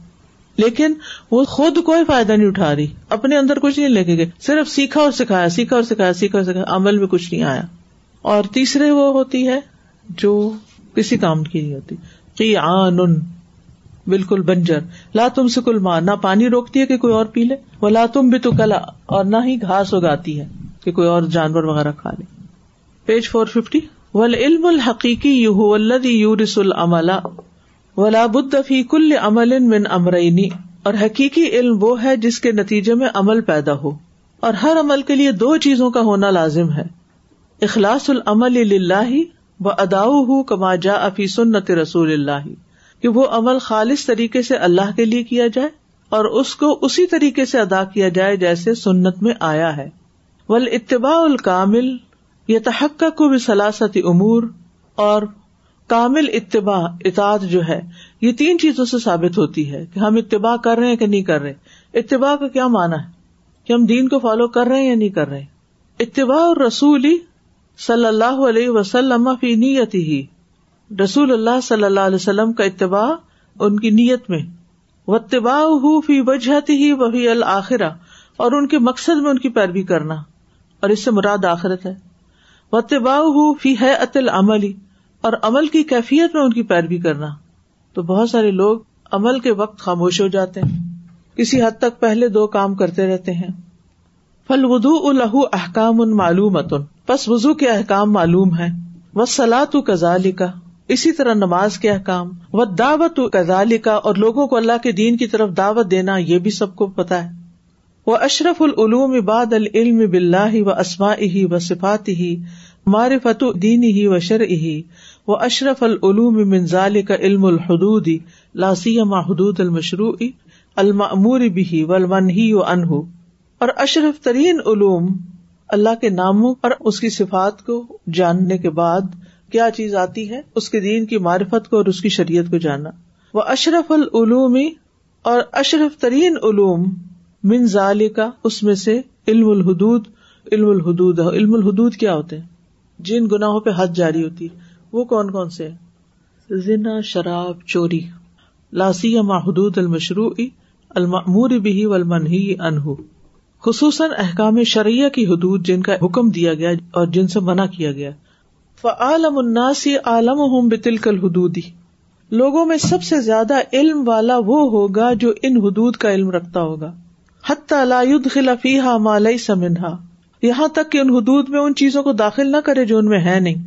لیکن وہ خود کوئی فائدہ نہیں اٹھا رہی اپنے اندر کچھ نہیں لے کے گئے صرف سیکھا اور سکھایا سیکھا اور سکھایا سیکھا اور سکھایا عمل میں کچھ نہیں آیا اور تیسرے وہ ہوتی ہے جو کسی کام کی نہیں ہوتی کہ آن بالکل بنجر لا تم سے کل ماں نہ پانی روکتی ہے کہ کوئی اور پی لے وہ لا تم بھی تو کلا اور نہ ہی گھاس اگاتی ہے کہ کوئی اور جانور وغیرہ کھا لے پیج فور ففٹی ول علم الحقیقی یو الدی ولا فی کل عمل من امرینی اور حقیقی علم وہ ہے جس کے نتیجے میں عمل پیدا ہو اور ہر عمل کے لیے دو چیزوں کا ہونا لازم ہے اخلاص العمل و ادا ہُو کما جا افی سنت رسول اللہ کہ وہ عمل خالص طریقے سے اللہ کے لیے کیا جائے اور اس کو اسی طریقے سے ادا کیا جائے جیسے سنت میں آیا ہے ول اتباع الکامل یا تحقہ کو بھی سلاستی امور اور کامل اتباع اطاط جو ہے یہ تین چیزوں سے ثابت ہوتی ہے کہ ہم اتباع کر رہے ہیں کہ نہیں کر رہے اتباع کا کیا مانا ہے کہ ہم دین کو فالو کر رہے ہیں یا نہیں کر رہے اتباع اور رسولی صلی اللہ علیہ وسلم فی نیتی ہی رسول اللہ صلی اللہ علیہ وسلم کا اتباع ان کی نیت میں اتباع ہو فی ہی وہی الآخرا اور ان کے مقصد میں ان کی پیروی کرنا اور اس سے مراد آخرت ہے و فی ہے اور عمل کی کیفیت میں ان کی پیروی کرنا تو بہت سارے لوگ عمل کے وقت خاموش ہو جاتے ہیں کسی حد تک پہلے دو کام کرتے رہتے ہیں ودو الہ احکام ان معلوم پس وزو کے احکام معلوم ہے سلا و کزا لکھا اسی طرح نماز کے احکام و دعوت کا اور لوگوں کو اللہ کے دین کی طرف دعوت دینا یہ بھی سب کو پتا ہے وہ اشرف العلوم العلم بلّہ و اسما ہی و صفات ہی مار ہی و شر ہی و اشرف العلوم منظال کا علم الحدود لاسی حدود المشرو بھی و المن ہی و انہ اور اشرف ترین علوم اللہ کے ناموں اور اس کی صفات کو جاننے کے بعد کیا چیز آتی ہے اس کے دین کی معرفت کو اور اس کی شریعت کو جاننا وہ اشرف العلوم اور اشرف ترین علوم من کا اس میں سے علم الحدود علم الحدود علم الحدود کیا ہوتے ہیں جن گناہوں پہ حد جاری ہوتی ہے وہ کون کون سے شراب چوری لاسی یا ماہدود المشرو مور بھی والمنہی المن ہی انہو خصوصاً احکام شریعہ کی حدود جن کا حکم دیا گیا اور جن سے منع کیا گیا فعالم اناسی عالم ہوں بتل کل حدودی لوگوں میں سب سے زیادہ علم والا وہ ہوگا جو ان حدود کا علم رکھتا ہوگا ما سمنہا یہاں تک کہ ان حدود میں ان چیزوں کو داخل نہ کرے جو ان میں ہے نہیں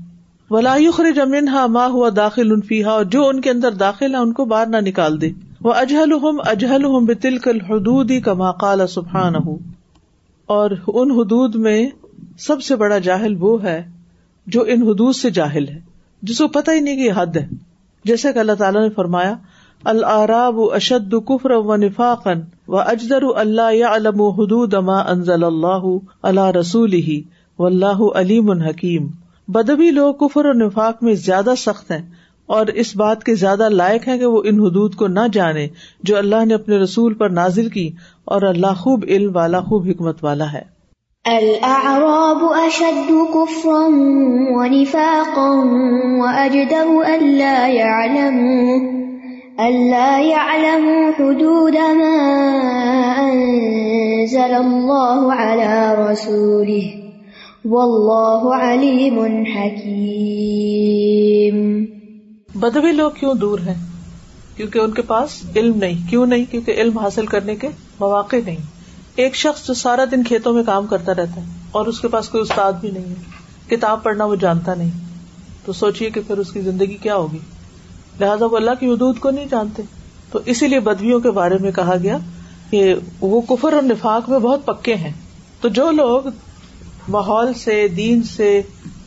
ولاخر جمن ہا ماں ہوا داخل انفیحا اور جو ان کے اندر داخل ہے ان کو باہر نہ نکال دے وہ اجہل ہم اجہل ہم کل حدودی کا ما کالا سبحان ہوں ہو اور ان حدود میں سب سے بڑا جاہل وہ ہے جو ان حدود سے جاہل ہے جس کو پتہ ہی نہیں کہ حد ہے جیسا کہ اللہ تعالیٰ نے فرمایا العراب اشد کفر و نفاق و اجدر اللہ یا علم و حدود اما انزل اللہ اللہ رسول ہی و اللہ علیم الحکیم بدبی لوگ کفر و نفاق میں زیادہ سخت ہیں اور اس بات کے زیادہ لائق ہے کہ وہ ان حدود کو نہ جانے جو اللہ نے اپنے رسول پر نازل کی اور اللہ خوب علم والا خوب حکمت والا ہے كفرا ونفاقا اللہ يعلموا کفمفا يعلموا حدود ما علم الله على رسوله والله عليم حكيم بدوی لوگ کیوں دور ہیں کیونکہ ان کے پاس علم نہیں کیوں نہیں کیونکہ علم حاصل کرنے کے مواقع نہیں ایک شخص جو سارا دن کھیتوں میں کام کرتا رہتا ہے اور اس کے پاس کوئی استاد بھی نہیں ہے کتاب پڑھنا وہ جانتا نہیں تو سوچیے کہ پھر اس کی زندگی کیا ہوگی لہٰذا وہ اللہ کی حدود کو نہیں جانتے تو اسی لیے بدویوں کے بارے میں کہا گیا کہ وہ کفر اور نفاق میں بہت پکے ہیں تو جو لوگ ماحول سے دین سے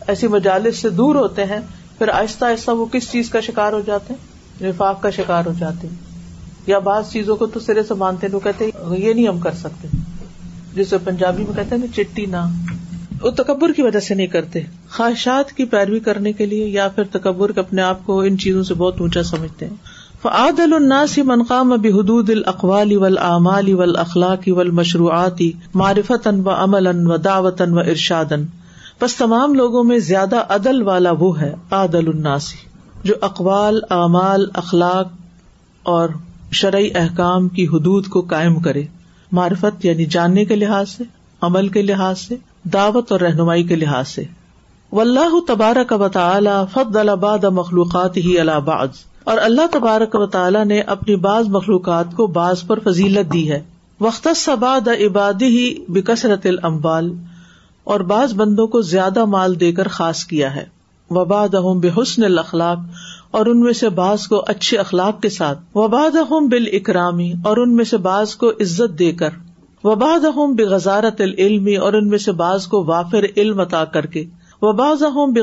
ایسی مجالس سے دور ہوتے ہیں پھر آہستہ آہستہ وہ کس چیز کا شکار ہو جاتے ہیں نفاق کا شکار ہو جاتے ہیں یا بعض چیزوں کو تو سرے سے مانتے ہیں وہ کہتے ہیں یہ نہیں ہم کر سکتے جسے پنجابی میں کہتے ہیں چٹی نہ وہ تکبر کی وجہ سے نہیں کرتے خواہشات کی پیروی کرنے کے لیے یا پھر تکبر کے اپنے آپ کو ان چیزوں سے بہت اونچا سمجھتے ہیں فعاد الناس منقام اب حدود اقوال ول اعمالی ول اخلاقی ول مشروعاتی معرفت و عمل ان و ان و ارشاد بس تمام لوگوں میں زیادہ عدل والا وہ ہے عادل الناسی جو اقوال اعمال اخلاق اور شرعی احکام کی حدود کو قائم کرے معرفت یعنی جاننے کے لحاظ سے عمل کے لحاظ سے دعوت اور رہنمائی کے لحاظ سے و اللہ و تعالی فد الباد مخلوقات ہی اللہ اور اللہ تبارک تعالی نے اپنی بعض مخلوقات کو بعض پر فضیلت دی ہے وقت سباد عبادی ہی بکثرت کثرت اور بعض بندوں کو زیادہ مال دے کر خاص کیا ہے وباد ہوں بے حسن الخلاق اور ان میں سے بعض کو اچھے اخلاق کے ساتھ وباد احم بال اکرامی اور ان میں سے بعض کو عزت دے کر وباد احم بے غزارت العلم اور ان میں سے بعض کو وافر علم عطا کر کے وباض احم بے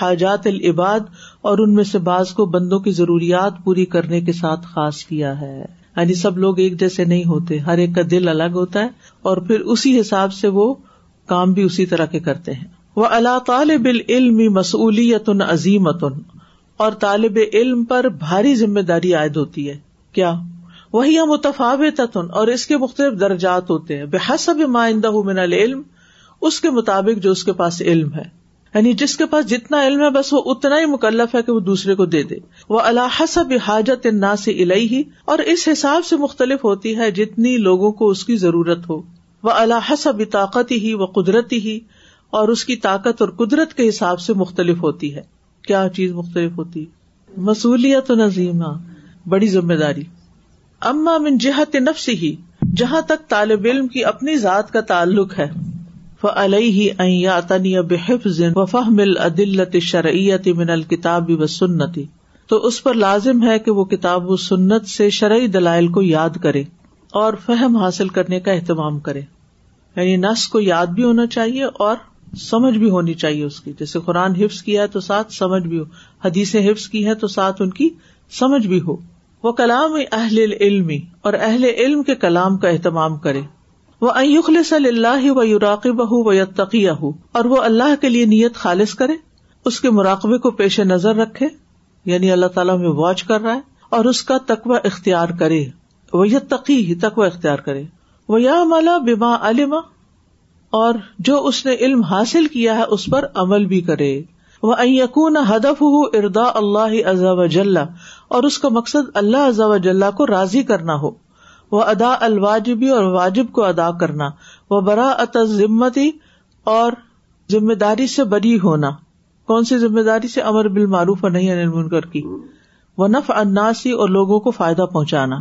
حاجات العباد اور ان میں سے بعض کو بندوں کی ضروریات پوری کرنے کے ساتھ خاص کیا ہے یعنی سب لوگ ایک جیسے نہیں ہوتے ہر ایک کا دل الگ ہوتا ہے اور پھر اسی حساب سے وہ کام بھی اسی طرح کے کرتے ہیں وہ اللہ طالب العلم مصعلیتن عظیمتن اور طالب علم پر بھاری ذمہ داری عائد ہوتی ہے کیا وہی متفاو تتن اور اس کے مختلف درجات ہوتے ہیں بے حسب من العلم اس کے مطابق جو اس کے پاس علم ہے یعنی جس کے پاس جتنا علم ہے بس وہ اتنا ہی مکلف ہے کہ وہ دوسرے کو دے دے وہ الحسب حاجت نا الہی ہی اور اس حساب سے مختلف ہوتی ہے جتنی لوگوں کو اس کی ضرورت ہو وہ الحسا طاقت ہی وہ قدرتی ہی اور اس کی طاقت اور قدرت کے حساب سے مختلف ہوتی ہے کیا چیز مختلف ہوتی مصولیت و نظیمہ بڑی ذمہ داری اما من جہت نفس ہی جہاں تک طالب علم کی اپنی ذات کا تعلق ہے علیہ بےحف وفاہ مل ادلتی شرعیت من الکتاب و سنتی تو اس پر لازم ہے کہ وہ کتاب و سنت سے شرعی دلائل کو یاد کرے اور فہم حاصل کرنے کا اہتمام کرے یعنی نس کو یاد بھی ہونا چاہیے اور سمجھ بھی ہونی چاہیے اس کی جیسے قرآن حفظ کیا ہے تو ساتھ سمجھ بھی ہو حدیث حفظ کی ہے تو ساتھ ان کی سمجھ بھی ہو وہ کلام اہل علم اور اہل علم کے کلام کا اہتمام کرے وہ ایخل صلی اللہ و و ہُوتیا ہو اور وہ اللہ کے لیے نیت خالص کرے اس کے مراقبے کو پیش نظر رکھے یعنی اللہ تعالیٰ میں واچ کر رہا ہے اور اس کا تقوا اختیار کرے وہ یتقی ہی تقوا اختیار کرے وہ یا مالا بیما علما اور جو اس نے علم حاصل کیا ہے اس پر عمل بھی کرے وہ یقون ہدف ہو اردا اللہ عزا جا اور اس کا مقصد اللہ عزا اجاولہ کو راضی کرنا ہو وہ ادا الواجبی اور واجب کو ادا کرنا وہ برا ذمتی اور ذمہ داری سے بری ہونا کون سی ذمہ داری سے امر بالمعروف نہیں منکر کی وہ نف اناسی اور لوگوں کو فائدہ پہنچانا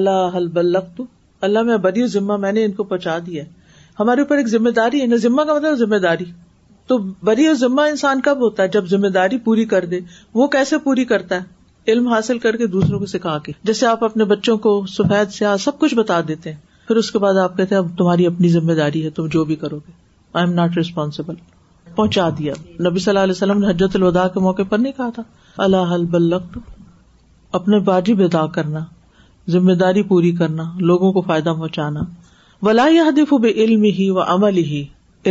اللہ حل اللہ میں بری ذمہ میں نے ان کو پہنچا دیا ہمارے اوپر ایک ذمہ داری ہے ذمہ کا مطلب ذمہ داری تو بری اور ذمہ انسان کب ہوتا ہے جب ذمہ داری پوری کر دے وہ کیسے پوری کرتا ہے علم حاصل کر کے دوسروں کو سکھا کے جیسے آپ اپنے بچوں کو سفید سیاح سب کچھ بتا دیتے ہیں پھر اس کے بعد آپ کہتے ہیں اب تمہاری اپنی ذمہ داری ہے تم جو بھی کرو گے آئی ایم ناٹ ریسپانسبل پہنچا دیا نبی صلی اللہ علیہ وسلم نے حجت الوداع کے موقع پر نہیں کہا تھا اللہ البل اپنے باجی ادا کرنا ذمہ داری پوری کرنا لوگوں کو فائدہ پہنچانا ولا یہ دف علم ہی و عمل ہی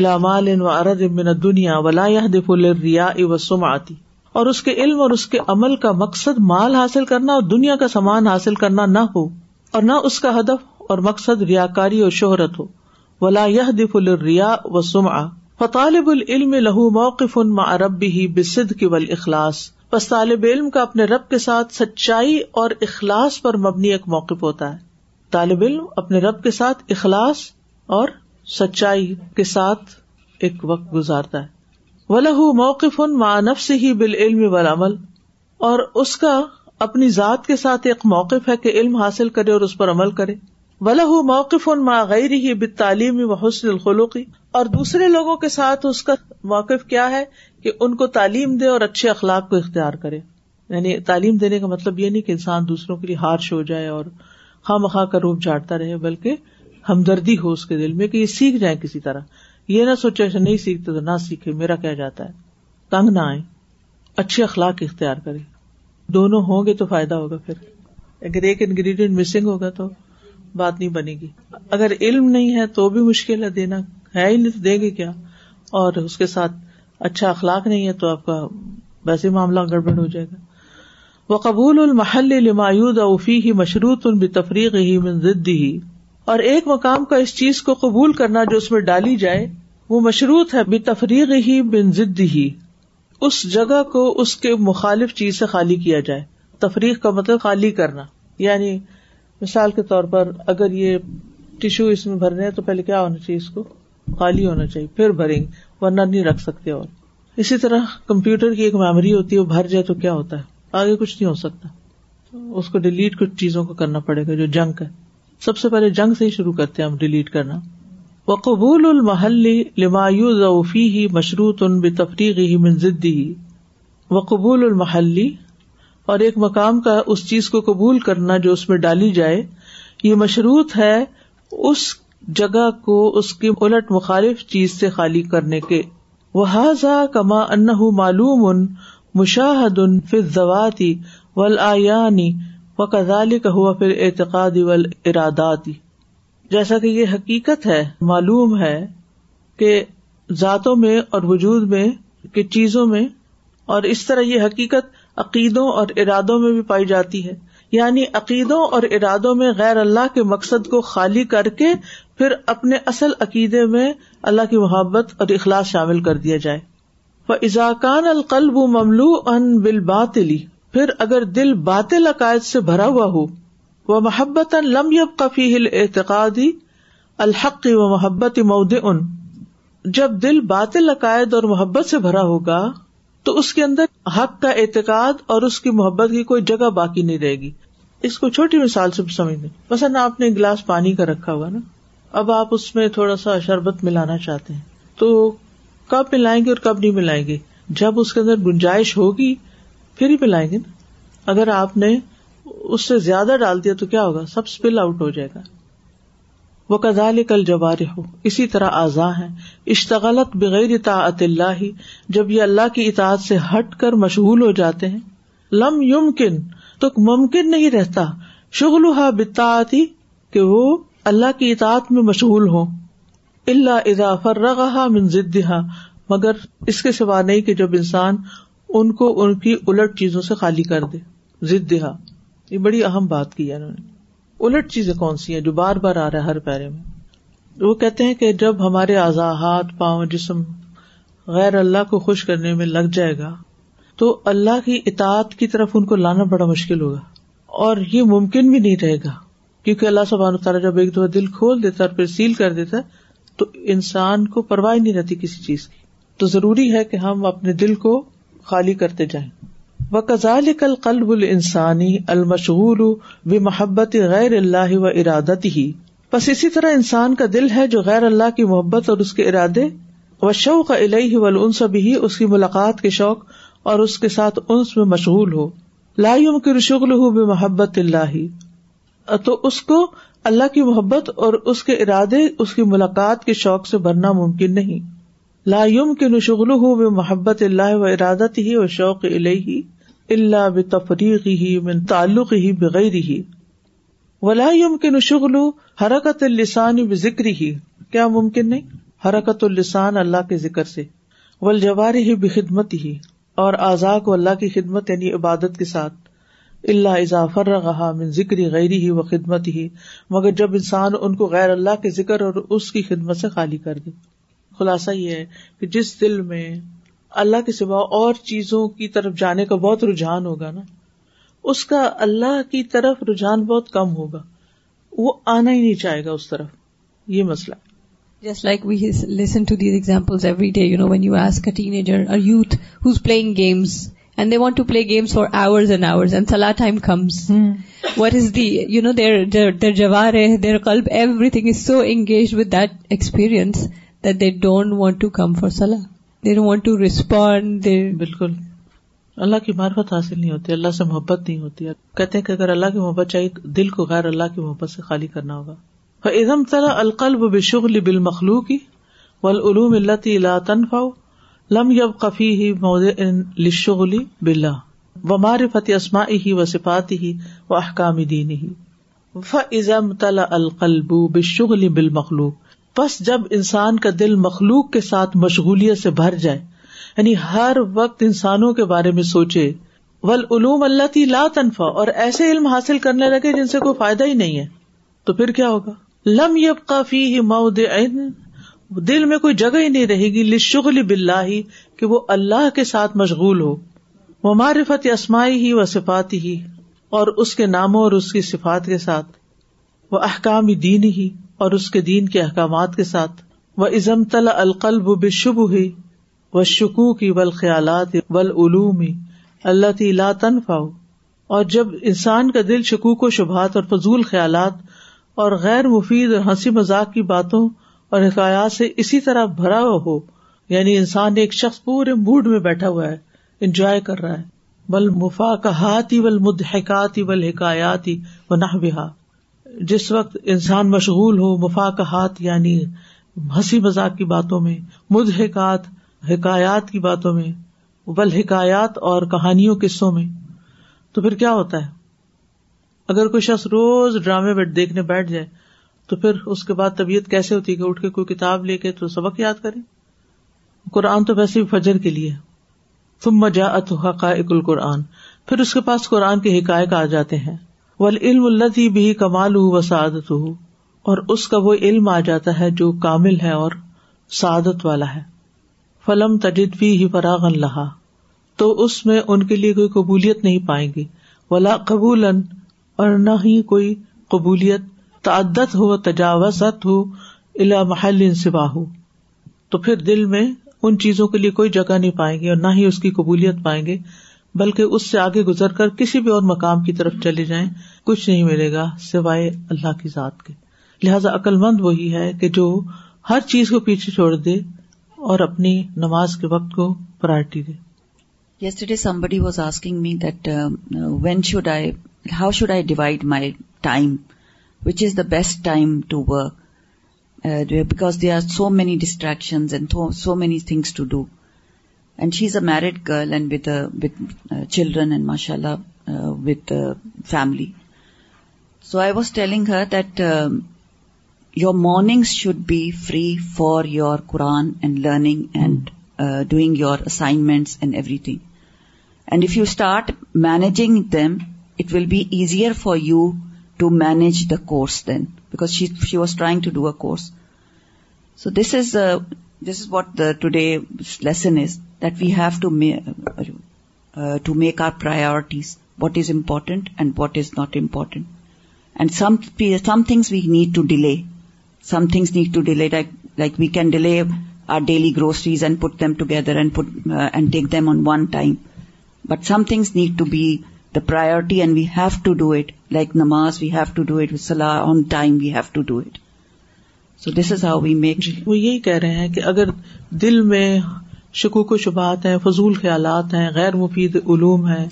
و ارد امن دنیا یہ دف الریا و سم آتی اور اس کے علم اور اس کے عمل کا مقصد مال حاصل کرنا اور دنیا کا سامان حاصل کرنا نہ ہو اور نہ اس کا ہدف اور مقصد ریا کاری اور شہرت ہو ولا یہ دف الریا و سم آ فطالب العلم لہو موقف ما عربی ہی بے اخلاص بس طالب علم کا اپنے رب کے ساتھ سچائی اور اخلاص پر مبنی ایک موقف ہوتا ہے طالب علم اپنے رب کے ساتھ اخلاص اور سچائی کے ساتھ ایک وقت گزارتا ہے ولہ موقف ان سے ہی بال علم والعمل اور اس کا اپنی ذات کے ساتھ ایک موقف ہے کہ علم حاصل کرے اور اس پر عمل کرے ولہ موقف ان ما غیر ہی بال تعلیم و حسن الخلوقی اور دوسرے لوگوں کے ساتھ اس کا موقف کیا ہے کہ ان کو تعلیم دے اور اچھے اخلاق کو اختیار کرے یعنی تعلیم دینے کا مطلب یہ نہیں کہ انسان دوسروں کے لیے ہارش ہو جائے اور خواہ مخواہ کا روپ جھاڑتا رہے بلکہ ہمدردی ہو اس کے دل میں کہ یہ سیکھ جائیں کسی طرح یہ نہ سوچے اچھا نہیں سیکھتے تو نہ سیکھے میرا کیا جاتا ہے تنگ نہ آئے اچھے اخلاق اختیار کرے دونوں ہوں گے تو فائدہ ہوگا پھر اگر ایک انگریڈینٹ مسنگ ہوگا تو بات نہیں بنے گی اگر علم نہیں ہے تو بھی مشکل ہے دینا ہے ہی نہیں دیں دے گی کیا اور اس کے ساتھ اچھا اخلاق نہیں ہے تو آپ کا ویسے معاملہ گڑبڑ ہو جائے گا وہ قبول المحل لمایود اوفی ہی مشروط ان بے تفریق ہی منزدی ہی اور ایک مقام کا اس چیز کو قبول کرنا جو اس میں ڈالی جائے وہ مشروط ہے بے تفریق ہی بن ہی اس جگہ کو اس کے مخالف چیز سے خالی کیا جائے تفریح کا مطلب خالی کرنا یعنی مثال کے طور پر اگر یہ ٹشو اس میں بھرنے تو پہلے کیا ہونا چاہیے اس کو خالی ہونا چاہیے پھر بھریں گے ورنہ نہیں رکھ سکتے اور اسی طرح کمپیوٹر کی ایک میموری ہوتی ہے وہ بھر جائے تو کیا ہوتا ہے آگے کچھ نہیں ہو سکتا اس کو ڈیلیٹ کچھ چیزوں کو کرنا پڑے گا جو جنگ ہے سب سے پہلے جنگ سے ہی شروع کرتے ہیں ہم ڈیلیٹ کرنا وقبول المحلی لمایو ہی مشروط ان بے تفریح ہی تفریحی وقبول المحلی اور ایک مقام کا اس چیز کو قبول کرنا جو اس میں ڈالی جائے یہ مشروط ہے اس جگہ کو اس کی مخالف چیز سے خالی کرنے کے وہ کما ان معلوم ان مشاہد پھر ولایانی و کزال کا ہوا پھر اعتقادی اراداتی جیسا کہ یہ حقیقت ہے معلوم ہے کہ ذاتوں میں اور وجود میں چیزوں میں اور اس طرح یہ حقیقت عقیدوں اور ارادوں میں بھی پائی جاتی ہے یعنی عقیدوں اور ارادوں میں غیر اللہ کے مقصد کو خالی کر کے پھر اپنے اصل عقیدے میں اللہ کی محبت اور اخلاص شامل کر دیا جائے القلب مملو ان بل باطلی پھر اگر دل باطل عقائد سے بھرا ہوا ہو وہ محبت یب کفی اعتقادی الحق و محبت مود ان جب دل باطل عقائد اور محبت سے بھرا ہوگا تو اس کے اندر حق کا اعتقاد اور اس کی محبت کی کوئی جگہ باقی نہیں رہے گی اس کو چھوٹی مثال سے سمجھ لیں مثلاً آپ نے گلاس پانی کا رکھا ہوا نا اب آپ اس میں تھوڑا سا شربت ملانا چاہتے ہیں تو کب ملائیں گے اور کب نہیں ملائیں گے جب اس کے اندر گنجائش ہوگی پھر ہی ملائیں گے نا اگر آپ نے اس سے زیادہ ڈال دیا تو کیا ہوگا سب اسپل آؤٹ ہو جائے گا وہ کزال کل جوار ہو اسی طرح آزا ہے اشتغلت بغیر اطاعت اللہ ہی جب یہ اللہ کی اطاعت سے ہٹ کر مشغول ہو جاتے ہیں لم یمکن تو ممکن نہیں رہتا شغل ہا کہ وہ اللہ کی اطاعت میں مشغول ہوں اللہ ادا رغا من ضدہ مگر اس کے سوا نہیں کہ جب انسان ان کو ان کی الٹ چیزوں سے خالی کر دے ضدہ یہ بڑی اہم بات کی ہے انہوں نے الٹ چیزیں کون سی ہیں جو بار بار آ رہا ہے ہر پیرے میں وہ کہتے ہیں کہ جب ہمارے ہاتھ پاؤں جسم غیر اللہ کو خوش کرنے میں لگ جائے گا تو اللہ کی اطاعت کی طرف ان کو لانا بڑا مشکل ہوگا اور یہ ممکن بھی نہیں رہے گا کیونکہ اللہ سبان و تعالیٰ جب ایک دفعہ دل کھول دیتا اور پھر سیل کر دیتا ہے تو انسان کو پرواہ نہیں رہتی کسی چیز کی تو ضروری ہے کہ ہم اپنے دل کو خالی کرتے جائیں وہ کزال کل قلب السانی المشغول و بے محبت غیر اللہ و ارادت ہی بس اسی طرح انسان کا دل ہے جو غیر اللہ کی محبت اور اس کے ارادے و شوق کا الہ و ہی اس کی ملاقات کے شوق اور اس کے ساتھ انس میں مشغول ہو لاہیوں کی رشغل ہوں بے محبت اللہ تو اس کو اللہ کی محبت اور اس کے ارادے اس کی ملاقات کے شوق سے بھرنا ممکن نہیں یم کے نشغل ہوں محبت اللہ و ارادت ہی اور شوق اللہ تفریق ہی تعلق ہی بغیر ہی و یم کے نشغل حرکت السانی بے ذکری ہی کیا ممکن نہیں حرکت السان اللہ کے ذکر سے ولجوار ہی بے خدمت ہی اور آزا کو اللہ کی خدمت یعنی عبادت کے ساتھ اللہ اضافر رہا من ذکر غیری ہی و خدمت ہی مگر جب انسان ان کو غیر اللہ کے ذکر اور اس کی خدمت سے خالی کر دے خلاصہ یہ ہے کہ جس دل میں اللہ کے سوا اور چیزوں کی طرف جانے کا بہت رجحان ہوگا نا اس کا اللہ کی طرف رجحان بہت کم ہوگا وہ آنا ہی نہیں چاہے گا اس طرف یہ مسئلہ just like we listen to these example every day you you know when youth playing and they want to play games for hours and hours and سلا time comes what is the you know there there جوار ہے there club everything is so engage with that experience that they don't want to come for سلا they there want to respond they بالکل اللہ کی معرفت حاصل نہیں ہوتی اللہ سے محبت نہیں ہوتی کہتے ہیں کہ اگر اللہ کی محبت چاہیے تو دل کو غیر اللہ کی محبت سے خالی کرنا ہوگا ادم طرح القلب بشغل بالمخلوق والعلوم اللہ تی لا تنفاؤ لم یب کفی مود لشغلی بلا و مار فتح ہی و ہی و احکام دین ہی تلا القلب بشغلی بال مخلوق بس جب انسان کا دل مخلوق کے ساتھ مشغولیت سے بھر جائے یعنی ہر وقت انسانوں کے بارے میں سوچے ول علوم اللہ تی لا تنفا اور ایسے علم حاصل کرنے لگے جن سے کوئی فائدہ ہی نہیں ہے تو پھر کیا ہوگا لم یب ہی مود دل میں کوئی جگہ ہی نہیں رہے گی لشغل بلّہ ہی کہ وہ اللہ کے ساتھ مشغول ہو وہ معرفت اسمائی ہی و صفاتی اور اس کے ناموں اور اس کی صفات کے ساتھ وہ احکامی دین ہی اور اس کے دین کے احکامات کے ساتھ وہ ازم تلا القلب بشب ہی و شکو کی بل خیالات ولعلوم اللہ تنفا اور جب انسان کا دل شکوک و شبہات اور فضول خیالات اور غیر مفید اور ہنسی مذاق کی باتوں اور حکایات سے اسی طرح بھرا ہوا ہو یعنی انسان ایک شخص پورے موڈ میں بیٹھا ہوا ہے انجوائے کر رہا ہے بل مفا کہاتی بل بل حکایات ہی جس وقت انسان مشغول ہو مفا یعنی ہنسی مذاق کی باتوں میں مدحکات حکایات کی باتوں میں بل حکایات اور کہانیوں قصوں میں تو پھر کیا ہوتا ہے اگر کوئی شخص روز ڈرامے دیکھنے بیٹھ جائے تو پھر اس کے بعد طبیعت کیسے ہوتی ہے کہ اٹھ کے کوئی کتاب لے کے تو سبق یاد کرے قرآن تو ویسے بھی فجر کے لیے تم مجا القرآن پھر اس کے پاس قرآن کے حقائق آ جاتے ہیں کمال ہوں سعادت ہوں اور اس کا وہ علم آ جاتا ہے جو کامل ہے اور سعادت والا ہے فلم تجد بھی ہی فراغ اللہ تو اس میں ان کے لیے کوئی قبولیت نہیں پائیں گی ولا قبول اور نہ ہی کوئی قبولیت تعدت ہو تجاوزت ہو الا محل ہو تو پھر دل میں ان چیزوں کے لیے کوئی جگہ نہیں پائیں گے اور نہ ہی اس کی قبولیت پائیں گے بلکہ اس سے آگے گزر کر کسی بھی اور مقام کی طرف چلے جائیں کچھ نہیں ملے گا سوائے اللہ کی ذات کے لہٰذا عقل مند وہی ہے کہ جو ہر چیز کو پیچھے چھوڑ دے اور اپنی نماز کے وقت کو priority they somebody was asking me that when should I how should I divide my time which is the best time to work, uh, because there are so many distractions and so many things to do. And she's a married girl and with uh, children and mashallah uh, with family. So I was telling her that um, your mornings should be free for your Quran and learning and hmm. doing your assignments and everything. And if you start managing them, it will be easier for you to manage the course then, because she was trying to do a course. So this is uh, what the today's lesson is, that we have uh, uh, to make our priorities, what is important and what is not important. And some things we need to delay. Some things need to delay, like we can delay our daily groceries and put them together and take them on one time. But some things need to be the priority and we have to do it like نماز we have to do it سلاح on time we have to do it so this is how we make وہ یہی کہہ رہے ہیں کہ اگر دل میں شکوک و شبات ہیں فضول خیالات ہیں غیر مفید علوم ہیں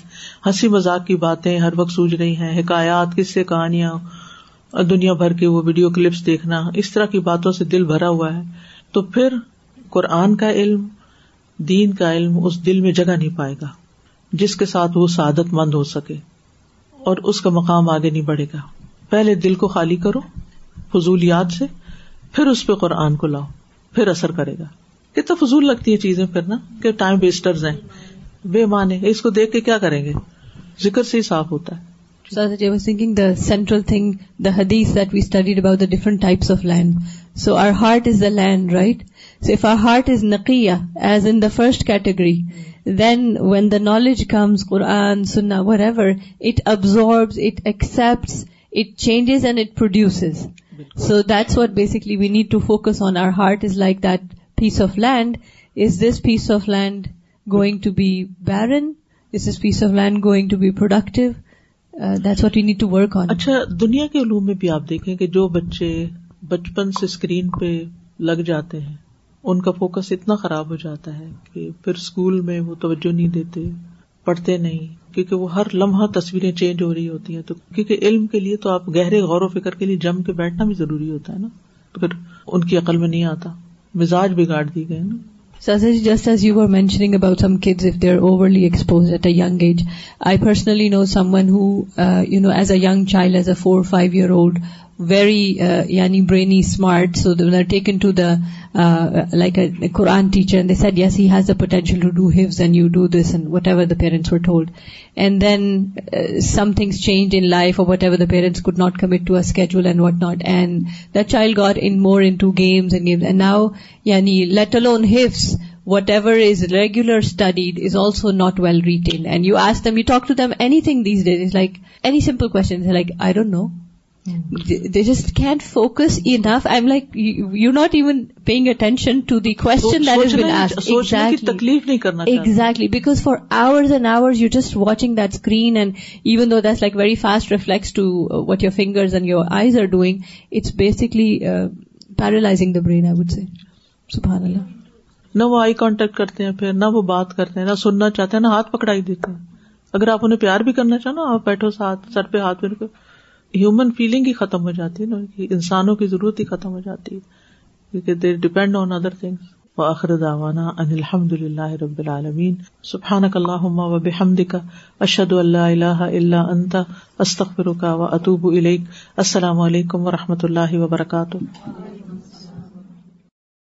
ہنسی مذاق کی باتیں ہر وقت سوج رہی ہیں حکایات کس سے کہانیاں دنیا بھر کے وہ ویڈیو کلپس دیکھنا اس طرح کی باتوں سے دل بھرا ہوا ہے تو پھر قرآن کا علم دین کا علم اس دل میں جگہ نہیں پائے گا جس کے ساتھ وہ سعادت مند ہو سکے اور اس کا مقام آگے نہیں بڑھے گا پہلے دل کو خالی کرو فضولیات سے پھر اس پہ قرآن کو لاؤ پھر اثر کرے گا کتنا فضول لگتی ہے چیزیں پھر نا کہ ٹائم ویسٹرز ہیں بے مانے اس کو دیکھ کے کیا کریں گے ذکر سے ہی صاف ہوتا ہے land right our heart is in the first category then when comes Quran what absorb it accept it change and produce so this what basically we need to focus on our heart is like that piece of land is this piece of land going to base is piece of land going to be productive that's what you need to work on اچھا دنیا کے بھی آپ دیکھیں کہ جو بچے بچپن سے اسکرین پہ لگ جاتے ہیں ان کا فوکس اتنا خراب ہو جاتا ہے کہ پھر اسکول میں وہ توجہ نہیں دیتے پڑھتے نہیں کیونکہ وہ ہر لمحہ تصویریں چینج ہو رہی ہوتی ہیں تو کیونکہ علم کے لیے تو آپ گہرے غور و فکر کے لیے جم کے بیٹھنا بھی ضروری ہوتا ہے نا تو پھر ان کی عقل میں نہیں آتا مزاج بگاڑ دی گئے نا جی just as you are are about some kids if they overly at young age I personally know someone you know as a young child as a four five year old very uh, brainy smart, so they were taken to the uh, uh, like a Quran teacher, and they said, yes, he has the potential to do hifz and you do this and whatever the parents were told. And then some things changed in life or whatever, the parents could not commit to a schedule and whatnot, and that child got in more into games, and now let alone hifz, whatever is regular studied is also not well retained. And you ask them, you talk to them anything these days, it's like any simple question, they're like, I don't know. They just can focus enough I am like you not even paying attention to the question تکلیف نہیں کرنا exactly because for hours and hours you just watching that screen and even though that like very fast reflex to what your fingers and your eyes are doing it's basically paralysing the brain I would say سبحان اللہ نہ وہ آئی کانٹیکٹ کرتے ہیں پھر نہ وہ بات کرتے ہیں نہ سننا چاہتے ہیں نہ ہاتھ پکڑائی دیتے ہیں اگر آپ انہیں پیار بھی کرنا چاہو آپ بیٹھو ساتھ سر پہ ہاتھ پھر کر ہیومن فیلنگ ہی ختم ہو جاتی ہے نا انسانوں کی ضرورت ہی ختم ہو جاتی ہے کیونکہ آن ادر ان سبحانک اللہ وبحمد اشد اللہ اللہ اللہ انتا استخر کا اطوب السلام علیکم و رحمۃ اللہ وبرکاتہ